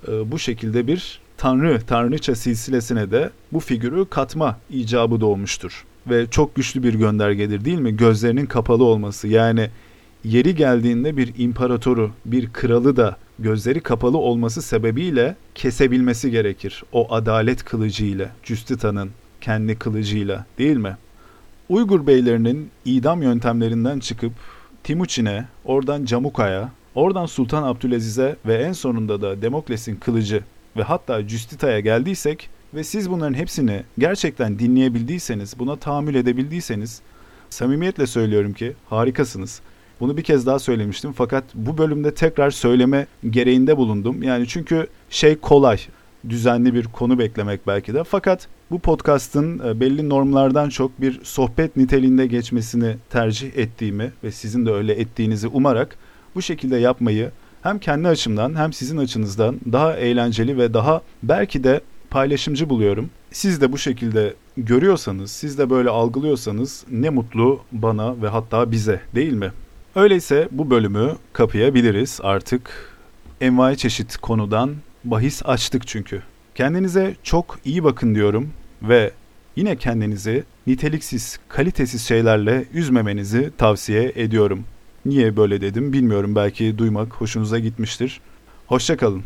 E, bu şekilde bir tanrı, tanrıça silsilesine de bu figürü katma icabı doğmuştur. Ve çok güçlü bir göndergedir değil mi? Gözlerinin kapalı olması yani yeri geldiğinde bir imparatoru, bir kralı da gözleri kapalı olması sebebiyle kesebilmesi gerekir. O adalet kılıcıyla, Cüstita'nın kendi kılıcıyla değil mi? Uygur beylerinin idam yöntemlerinden çıkıp Timuçin'e, oradan Camuka'ya, oradan Sultan Abdülaziz'e ve en sonunda da Demokles'in kılıcı ve hatta Justita'ya geldiysek ve siz bunların hepsini gerçekten dinleyebildiyseniz, buna tahammül edebildiyseniz samimiyetle söylüyorum ki harikasınız. Bunu bir kez daha söylemiştim fakat bu bölümde tekrar söyleme gereğinde bulundum. Yani çünkü şey kolay, düzenli bir konu beklemek belki de. Fakat bu podcast'ın e, belli normlardan çok bir sohbet niteliğinde geçmesini tercih ettiğimi ve sizin de öyle ettiğinizi umarak bu şekilde yapmayı hem kendi açımdan hem sizin açınızdan daha eğlenceli ve daha belki de paylaşımcı buluyorum. Siz de bu şekilde görüyorsanız, siz de böyle algılıyorsanız ne mutlu bana ve hatta bize değil mi? Öyleyse bu bölümü kapayabiliriz artık. Envai çeşit konudan bahis açtık çünkü. Kendinize çok iyi bakın diyorum ve yine kendinizi niteliksiz, kalitesiz şeylerle üzmemenizi tavsiye ediyorum. Niye böyle dedim bilmiyorum belki duymak hoşunuza gitmiştir. Hoşçakalın.